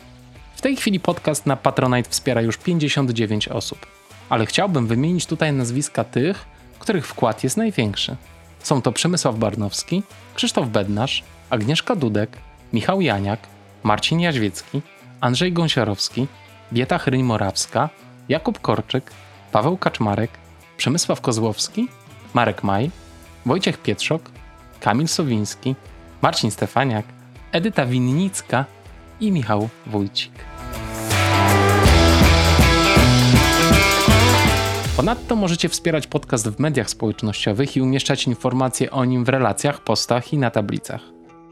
W tej chwili podcast na Patronite wspiera już 59 osób.
ale chciałbym wymienić tutaj nazwiska tych, których wkład jest największy. Są to Przemysław Barnowski, Krzysztof Bednarz, Agnieszka Dudek, Michał Janiak, Marcin Jaźwiecki, Andrzej Gąsiorowski, Bieta Hryń-Morawska, Jakub Korczyk, Paweł Kaczmarek, Przemysław Kozłowski, Marek Maj, Wojciech Pietrzok, Kamil Sowiński, Marcin Stefaniak, Edyta Winnicka i Michał Wójcik. Ponadto możecie wspierać podcast w mediach społecznościowych i umieszczać informacje o nim w relacjach, postach i na tablicach.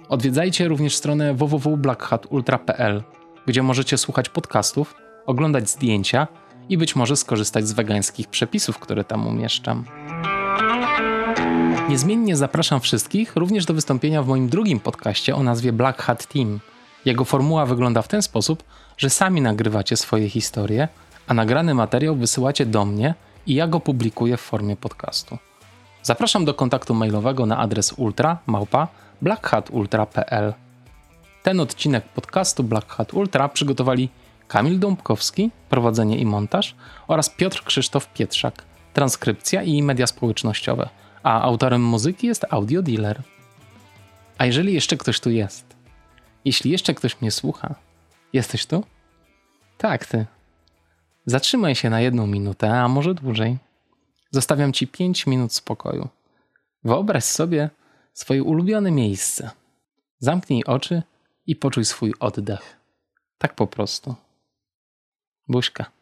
Odwiedzajcie również stronę www.blackhatultra.pl, gdzie możecie słuchać podcastów, oglądać zdjęcia i być może skorzystać z wegańskich przepisów, które tam umieszczam. Niezmiennie zapraszam wszystkich również do wystąpienia w moim drugim podcaście o nazwie Black Hat Team. Jego formuła wygląda w ten sposób, że sami nagrywacie swoje historie, a nagrany materiał wysyłacie do mnie i ja go publikuję w formie podcastu. Zapraszam do kontaktu mailowego na adres ultra małpa blackhatultra.pl. Ten odcinek podcastu Black Hat Ultra przygotowali Kamil Dąbkowski, prowadzenie i montaż oraz Piotr Krzysztof Pietrzak, transkrypcja i media społecznościowe, a autorem muzyki jest Audio Dealer. A jeżeli jeszcze ktoś tu jest, jeśli jeszcze ktoś mnie słucha, jesteś tu? Tak, ty. Zatrzymaj się na jedną minutę, a może dłużej. Zostawiam ci 5 minut spokoju. Wyobraź sobie swoje ulubione miejsce. Zamknij oczy i poczuj swój oddech. Tak po prostu. Buźka.